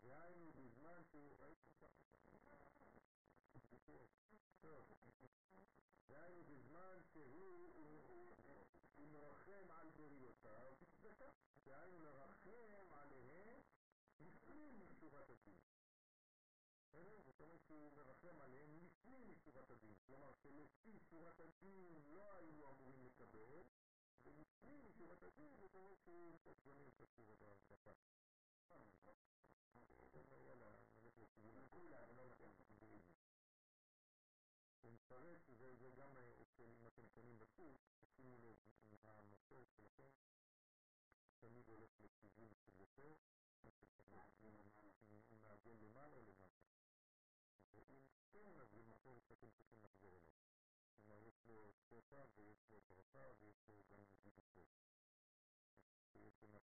דהיינו בזמן שהוא... דהיינו בזמן שהוא מרחם על בריאותיו בצדקה. דהיינו לרחם עליהם לפנים משורת הדין. בסדר? זאת אומרת שהוא מרחם עליהם לפנים משורת הדין. כלומר שלפי שורת הדין לא היו אמורים לקבל, ולפנים משורת הדין זאת אומרת שהוא בונה את השורת ההרחבה. אז זה גם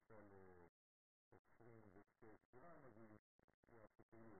למשל עשרים ושתי ספירם, אז הוא הסיפורים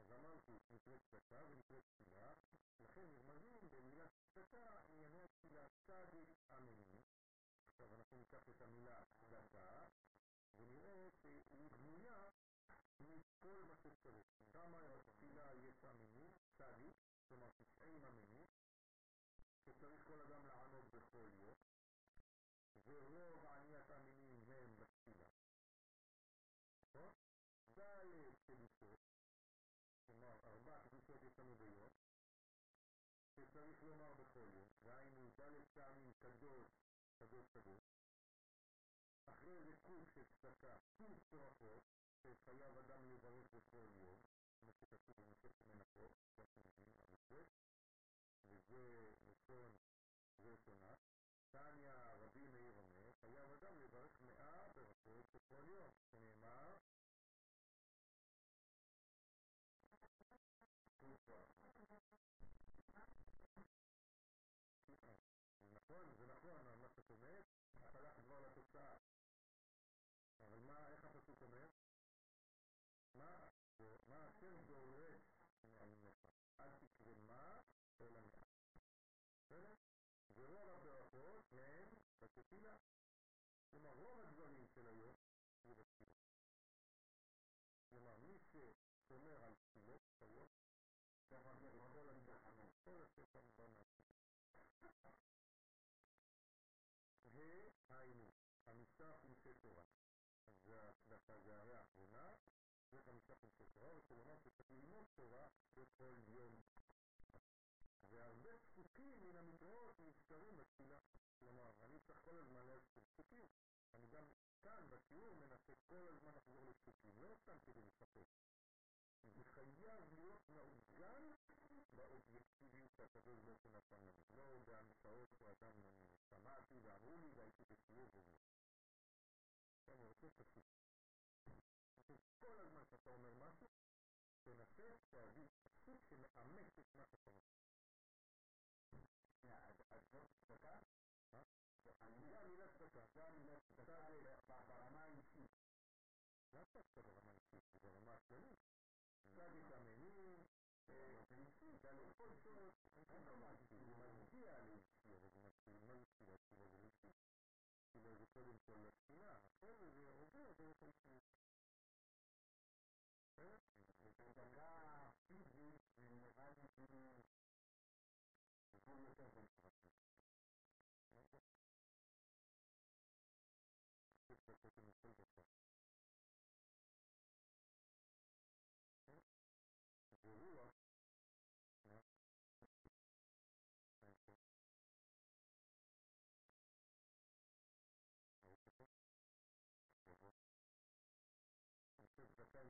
אז. אמרתי נקראת צדקה ונקראת תפילה, לכן נרמזים במילה צדקה ענייני התפילה צדיק אמיני. עכשיו אנחנו ניקח את המילה צדקה ונראה שהיא בנויה מכל מה שצריך. כמה תפילה יש אמינים, צדיק, כלומר תשעים אמינים, שצריך כל אדם לענות בכל יום, ורוב עניית המינים הם בתפילה. נכון? ד' קדושות, כלומר ארבע קדושות יש לנו ביום, שצריך לומר בכל יום, דהיינו ד' פעמים קדוש, קדוש קדוש, אחרי זה קוף של צדקה, קוף תורפות, שחייב אדם לברך בכל יום, כמו שכתוב במסכת מנקות, וזה לשון ראשונה. תניא רבי מאיר אומר, חייב אדם לברך מאה ברכות בכל יום, שנאמר נכון, זה נכון, מה שאת אומרת, הלכת כבר לתוצאה. אבל מה, איך הפסוק אומר? מה, מה השם דורש מעמך? אל תקרא מה, אלא מה. בסדר? ורוב הברכות הם בתפילה. כלומר, רוב הדברים של היום זה בתפילה. כלומר, מי ששומר על תפילות היום, ככה זה כל התחנות, והיינו, חמישה חומשי תורה. זה הרי האחרונה, זה חמישה חומשי תורה, וכלומר שצריך ללמוד תורה בכל יום. והרבה פסוקים מן המקראות נזכרים בתפילה. כלומר, אני צריך כל הזמן ללכת לפסוקים. אני גם כאן בשיעור מנסה כל הזמן לחזור לפסוקים, לא סתם כדי לספר. זה חייב להיות מעוגן באובייקטיביות שהקדוש ברוך הוא נתן לנו. לא בהמצאות שאדם שמעתי ואמרו לי והייתי בשיעור וזה. אני רוצה פשוט. כל הזמן שאתה אומר משהו, תנסה להביא פסוק שמאמץ את מה שאתה אומר. אז זאת צדקה? זה המילה צדקה, זה המילה צדקה ברמה האישית. לאו דווקא ברמה האישית, זה ברמה הכללית. capitamenini, felicità, le persone, anche la magia, le Thank you.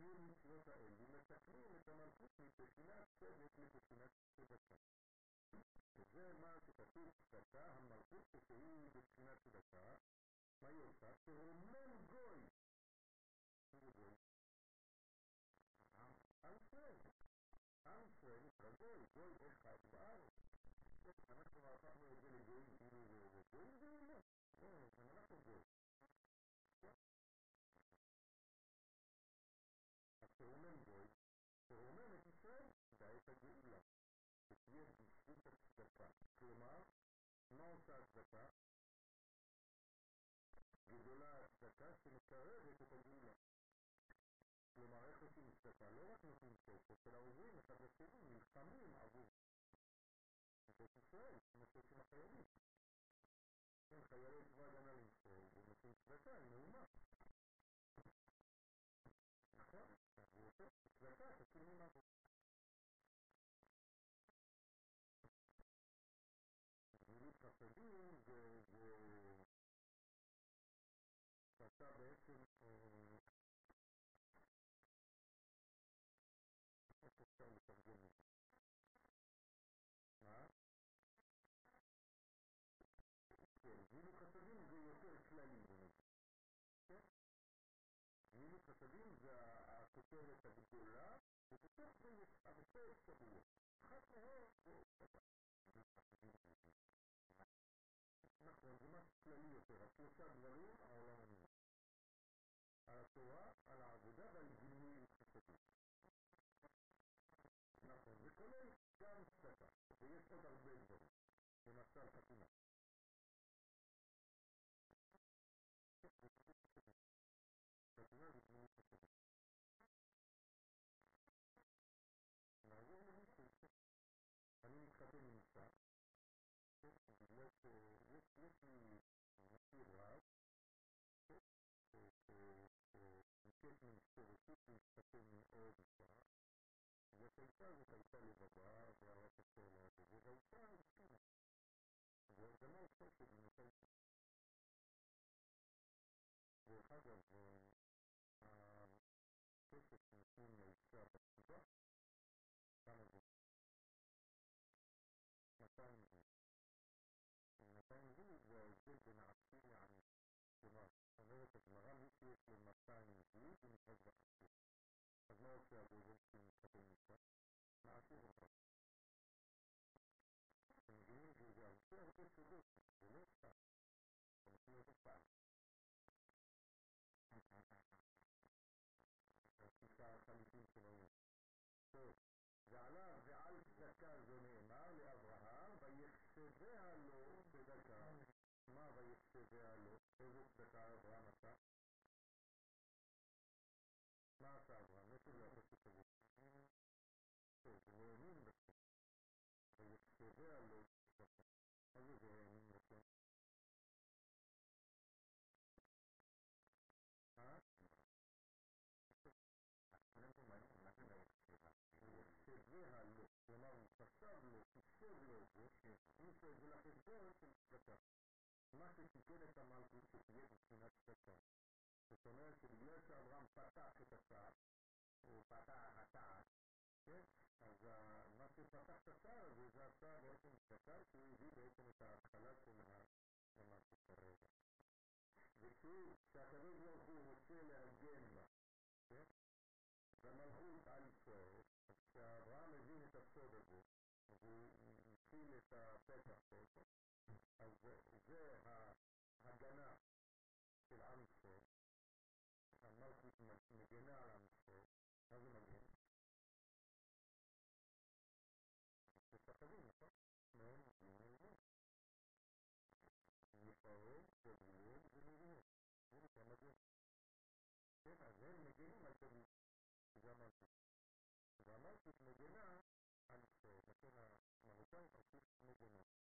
קיום מצוות האל, ומתקנים את המלכות מבחינת צדק לבחינת צדקה. וזה מה שכתוב צדקה, המלכות כשהיא בבחינת צדקה, מה היא עושה? תרומם גוי. מה זה גוי? עם ישראל. עם ישראל נקרא גוי, גוי אחד בארץ. אנחנו הפכנו את זה לגויים כאילו זה גוי זה לא. לא, גם אנחנו גוי. תרומם גוי, תרומם את ישראל בעת הגאולה. שתהיה בזכות הצדקה. כלומר, מה עושה הצדקה? גדולה הצדקה שמקרבת את הגאולה. כלומר, איך עושים צדקה? לא רק נותנים כסף, אלא עוזרים אחד לשני, נלחמים עבור בית ישראל, כמו שעושים החיילים. כן, חיילי צבא הגנה לישראל, ונותנים צדקה, היא נאומה. נכון? הוא עושה צדקה, תציל ממוות. גמילות חסדים זה... שאתה בעצם... איך אפשר לתרגם את זה? מה? כן, גמילות חסדים זה יותר כללי בנושא. כן? גמילות חסדים זה הכותרת הגדולה, ובתוך זה יש הרבה אפשרויות. אחת מהן זה... נכון, זה משהו כללי יותר, השלושה דברים העולם הנראה. על התורה, על העבודה ועל גילוי חסדים. נכון, זה כולל גם צדקה, ויש עוד הרבה דברים, למשל חתונה. חתונה דרך אגב, הכסף שנותנים לאישה בכתובה, ועל צדקה זה נאמר לאברהם, ויחשביה לו צדקה. מה ויחשביה לו? איזה צדקה אברהם עשה? מה עשה אברהם? איפה זה הפסוק הזה? טוב, הוא האמין בשם. ויחשביה לו צדקה. מה זה זה האמין בשם? אה? ויחשביה לו. כלומר, הוא חשב לו, חישב לו את זה, שהכניס את זה לחשבון של צדקה. מה שתיקן את המלכות שתהיה בבחינת צדקה. זאת אומרת שבגלל שאברהם פתח את השער, הוא פתח השער, כן? אז מה שפתח את השער הזה, זה עשה בעצם צדקה שהוא הביא בעצם את ההתחלה של המלכות הרגע. וכשהקדוש ברוך הוא רוצה להגן בה, כן? במלכות על ישראל, אז כשאברהם הבין את הסוד הזה, והוא התחיל את הפתח פה, إزاي هجمع العنصر عمال مجمع العنصر هذا مجهول مستقبلين صح؟ مهم مهم مقاول ما هو كان مجمع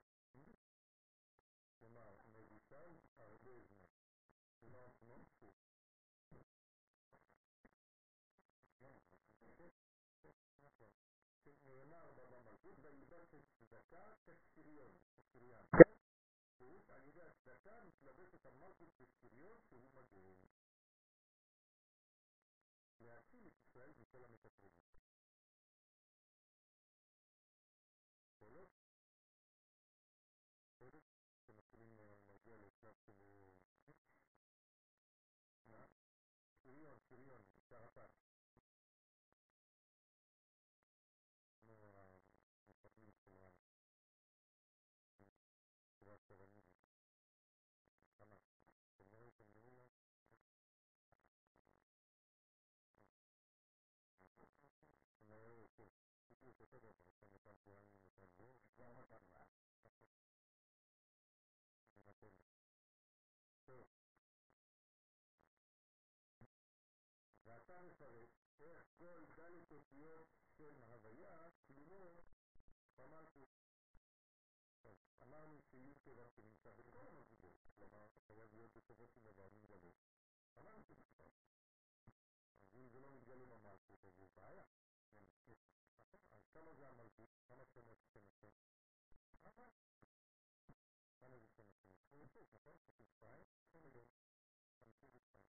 נאמר במלכות ויבש את צדקה כשריון, כשריון. פירוש על ידי הצדקה מתלבשת המלכות בשריון שהוא מגן. להציל את ישראל מכל המקטרגים. שאלות? שאלות? אתם מתחילים להגיע לשלב של... מה? שריון, שריון, שרפת. ואתה מפרט איך כל דלת אותיות של הוויה כלולות במלכות. אמרנו שיהיו כיוון שנמצא בכל המזיגות, כלומר, חייב להיות בסופו של דבר מתגלה. אמרנו שזה אז אם זה לא מתגלה במלכות, אז זה בעיה. אז כמה זה המלכות? כמה שמות שם השם? כמה זה שם השם? 26, נכון? 22? שם בן. 52.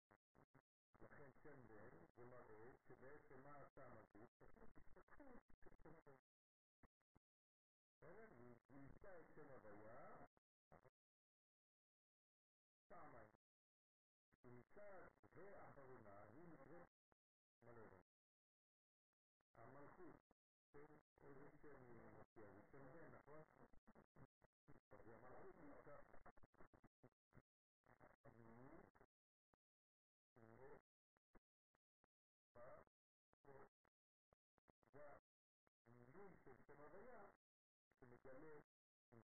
לכן שם בן זה מראה שבעצם מה עשה המלכות? פשוט התפתחו של שם בן. בסדר? והיא את שם הוויה פעמיים. ומצד ואחרונה היא נקראת מלארון. המלכות, איזה שם מופיע? זה שם בן, נכון? אז המלכות נקרא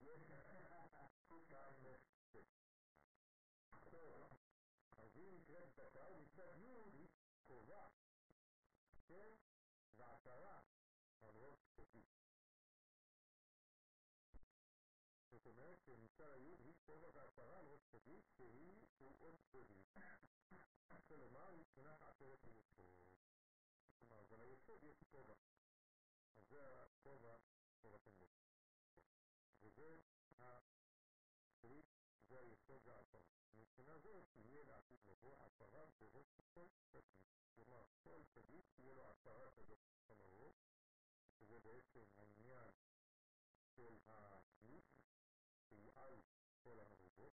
Yes, sir. זאת אומרת שמצד הי' היא כובע ועשרה על ראש צדיק, שהיא עוד צדיק. כלומר, מבחינת עשרת היסוד. כלומר, אז על היסוד יש כובע. אז זה הכובע של התנדות. וזה הברית, זה היסוד והעשרה. מבחינה זאת, יהיה לעתיד לבוא עשרה בראש כל צדיק. כלומר, כל צדיק יהיה לו עשרה כזאת על הראש, שזה בעצם העניין של הכניס, שהוא על כל המרובות,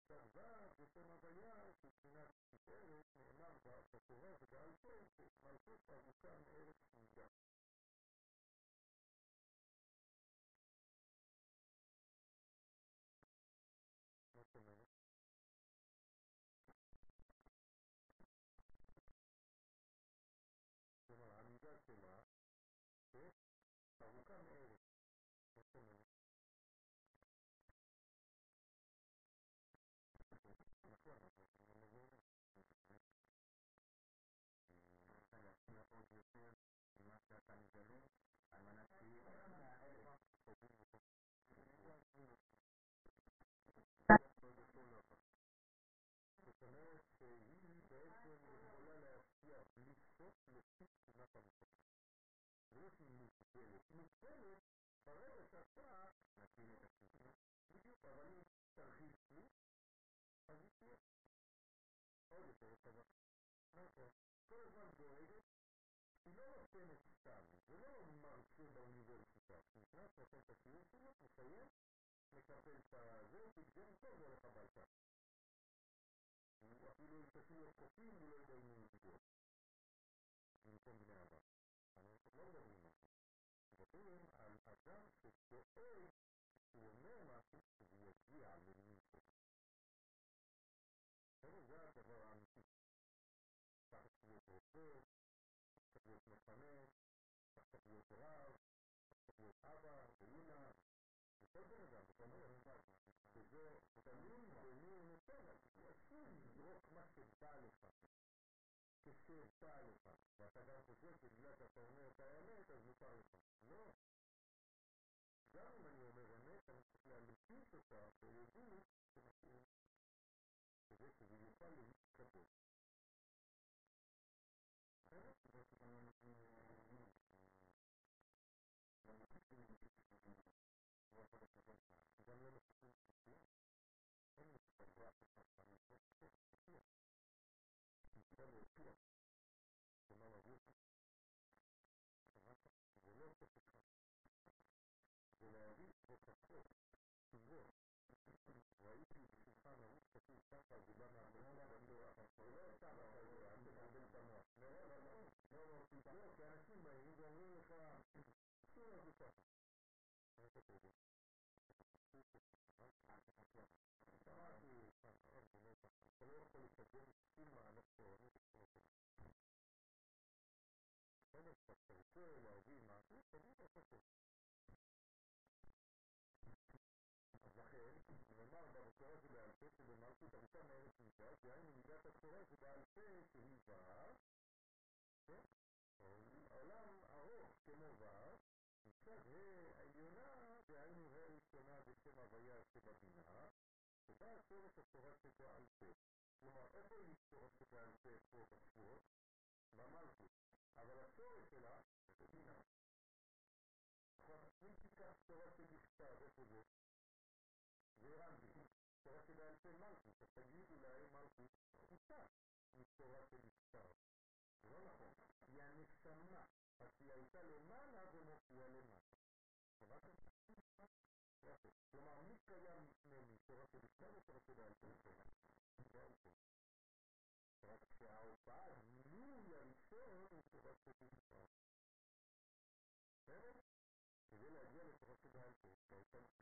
עכשיו ו' בשם הוויה מבחינת תפארת נאמר בתורה ובעל פה שמלכות ארוכה מארץ נידה מה זאת אומרת? כלומר, המידה שלה ארוכה מארץ. מה זאת אומרת? כל הזמן דואגת, Ils non sono stabili, non marcio da università, sono stata senza chiusura, mi sa io, mi sa senza venti, non so dove la balta. La finanza sia possibile del mondo. Non combinava. Ma non si guarda prima. Ma tu non hai a chance che oi, tu non hai tutto via via all'inizio. Però guarda però anche, perché tu צריך להיות מפנה, צריך להיות רב, צריך להיות אבא, ואמא, וכל בן אדם, אתה אומר, שזה תלוי במי הוא נותן, אז אסור לזרוק מה שבא לך, כשבא לך, ואתה גם חושב שבגלל שאתה אומר את האמת, אז מותר לך. לא. גם אם אני אומר אמת, אני צריך להלביש אותה בעדות שמתאים, כדי שזה יוכל להתקבל. אנשים באים ואומרים לך, אסור לעשות ככה. איך אתה יודע? שמעתי פעם, הרב אומר ככה, אתה לא יכול לקדם שום מהלך תורני בצורה כזאת. בסדר, כשאתה רוצה להביא משהו, תביא הוכחות. אז לכן, נאמר בתורה שבעל פה שבמלכות ארוכה מארץ נידה, דהיינו מידת התורה שבעל פה שהיא ו', כן? עולם ארוך כמו ו', מצד ה' העליונה, דהיינו ה' ראשונה בשם הוויה שבבינה, שבה השורש התורה שבעל פה. כלומר, איפה היא שורש שבעל פה פה בשבועות? במלכות. אבל השורש שלה זה בינה. נכון? אם תיקח תורה שבכתב, איפה זה? זה הבנתי. תורה שבעל פה מלכות, אז תגיד אולי מלכות פחותה מתורה שבכתב. זה לא נכון. היא הנשמה. אז היא הייתה למעלה ומופיעה למטה. שמעתם? יפה. כלומר, מי קיים לפני מי? תורה שבכתב או תורה שבעל פה? בעל פה. רק שההופעה, הגילוי הראשון הוא תורה שבכתב. בסדר? כדי להגיע לתורה שבעל פה, שהייתה נכון.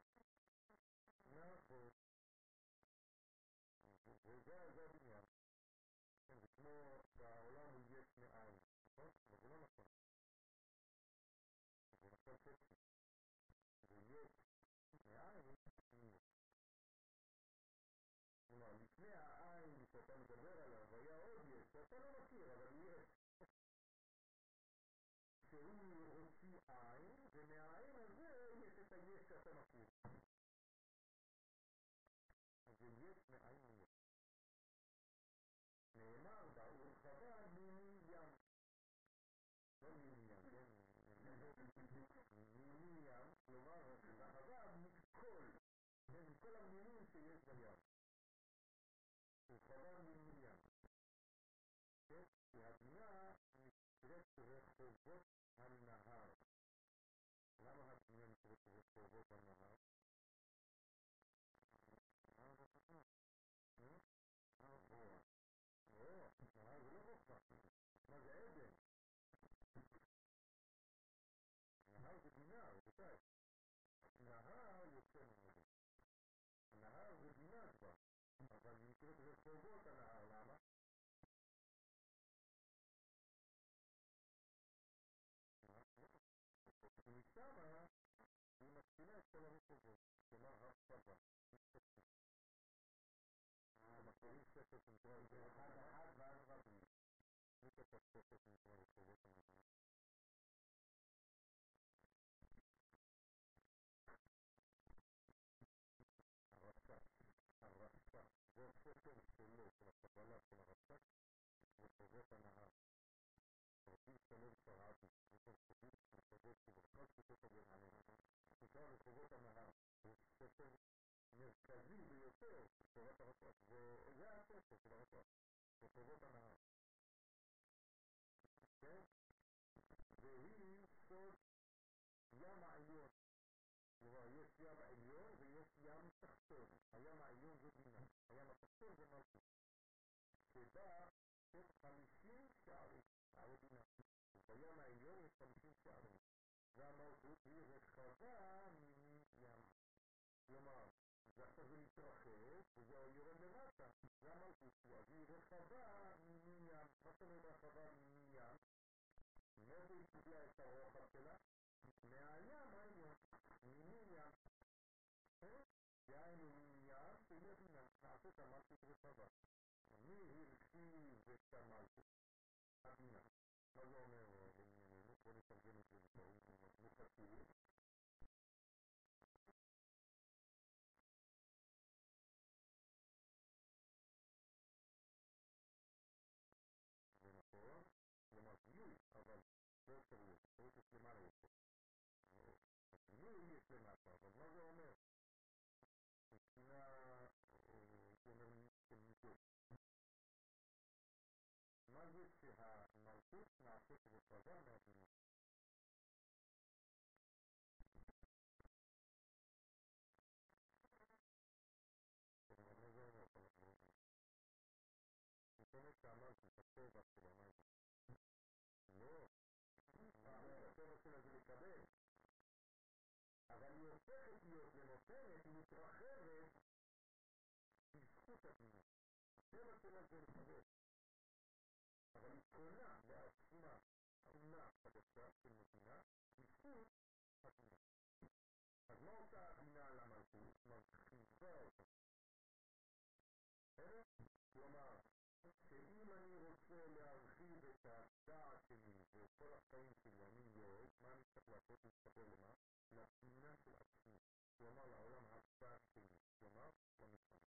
וזה הבניין. כן, זה כמו בעולם הוא יש מאין, זה נכון חצי. זה יש מאין, מי. כלומר, לפני העין שאתה מדבר עליו היה עוד יש, שאתה לא מכיר, אבל יש. שהוא הוציא עין, ומהעין הזה יש את היש שאתה מכיר. מיני ים, כלומר, רחבה מכל, כן, מכל המינים שיש בים. ורחבה מיני ים. כן? והבינה נקראת רחובות הנהר. למה הבינה נקראת רחובות הנהר? הנהר זה בינה כבר, אבל נקראת רחובות הנהר, למה? ומשם היא מתחילה את כל הרחובות, כלומר הרחבה. אתם מכירים ספר שנקרא אחד אחד ואז רבים. מי כתב ספר שנקרא רחובות הנהר? שלו, של הקבלה של הרס"ק, רחובות הנהר. רבי שלום שרעבי, ספר חביב, רחובות וברכה, שפות הגן עליהם. נקרא רחובות הנהר. הוא ספר מרכזי ביותר של תורת הרס"ק, וזה הספר של הרס"ק, רחובות הנהר. כן? והיא סוד ים העליון. כלומר, יש ים העליון ויש ים תחתון. הים העליון זה בינה, הים התחתון זה מלכות. שבה יש חמישים שערים, שערי בינה. בים העליון יש חמישים שערים. והמלכות היא רחבה ממין ים. כלומר, ועכשיו זה מתרחב, וזה יורד למטה. זה המלכות, אז היא רחבה ממין ים. מה זאת אומרת רחבה ממין ים? מאיפה היא קיבלה את הרוחב שלה? מהים העליון, ממין ים. דהיינו ממין ים שהיא הבינה, נעשית המלכות רחבה. Ну, если надо, возможно, זה? לא, הטבע שלה זה לקבל. אבל היא הופכת להיות ונותנת, היא מתרחבת בזכות הבינה. הטבע שלה זה לקבל. אבל היא קונה לעצמה תכונה חדשה של מדינה בזכות הבינה. אז מה עושה הבינה על המלכות? מרחיבה אותה. בסדר? כלומר, שאם אני רוצה להרחיב את הדעת שלי ואת כל החיים שלי, אני יורד, מה אני צריך לעשות? להתחבר למה? לתמונה של עצמי. כלומר, לעולם הבא שלי. כלומר, לנשמה.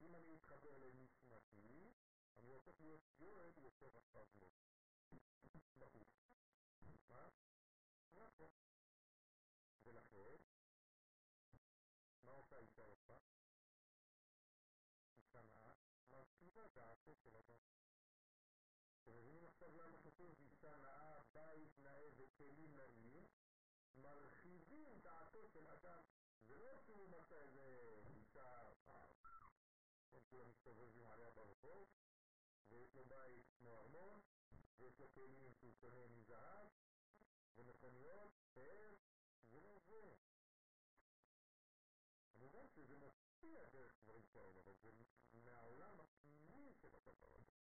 אם אני אתחבר לנשמתי, אני הופך להיות יורד יותר רחב. ברור. מה? ולכן, מה עושה אישה יפה? אישה נאה? מרחיבה דעתו של אדם. אתם מבינים עכשיו למה כתוב אישה נאה, בית נאה וכלים נאים? מרחיבים דעתו של אדם. זה לא שהוא מצא איזה אישה, הם כולם מסתובבים עליה ברחוב, ויש לו בית כמו ארמון, ויש לו כלים שהוא קונה מזהב, ומכוניות, פאר, זה לא זה. כמובן שזה מופיע דרך דברים כאלה, אבל זה מהעולם הפנימי של הדבר הזה.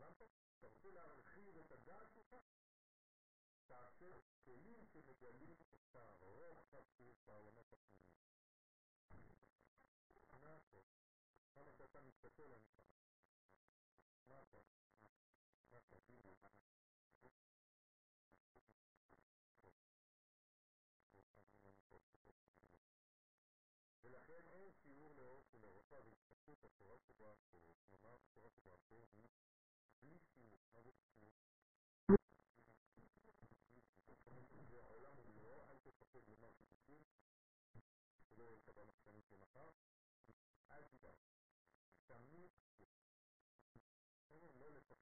הבנת? אתה רוצה להרחיב את הדעת שלך? תעשה כלים שמגלים את הרוחב שיש בעולמות הפנימיים. נכון. כמה שאתה מתקשר לנשמה. נכון. נכון, בדיוק. ולכן אין שיעור לאור של אירופה והתפתחות התורה שבעל פה, כלומר התורה שבעל פה היא בלי שיעור. מה זה שיעור? זה העולם ומלואו, אל תפחד לומר חידושים, שלא יהיה לך במחשנים של מחר, אל תדאג.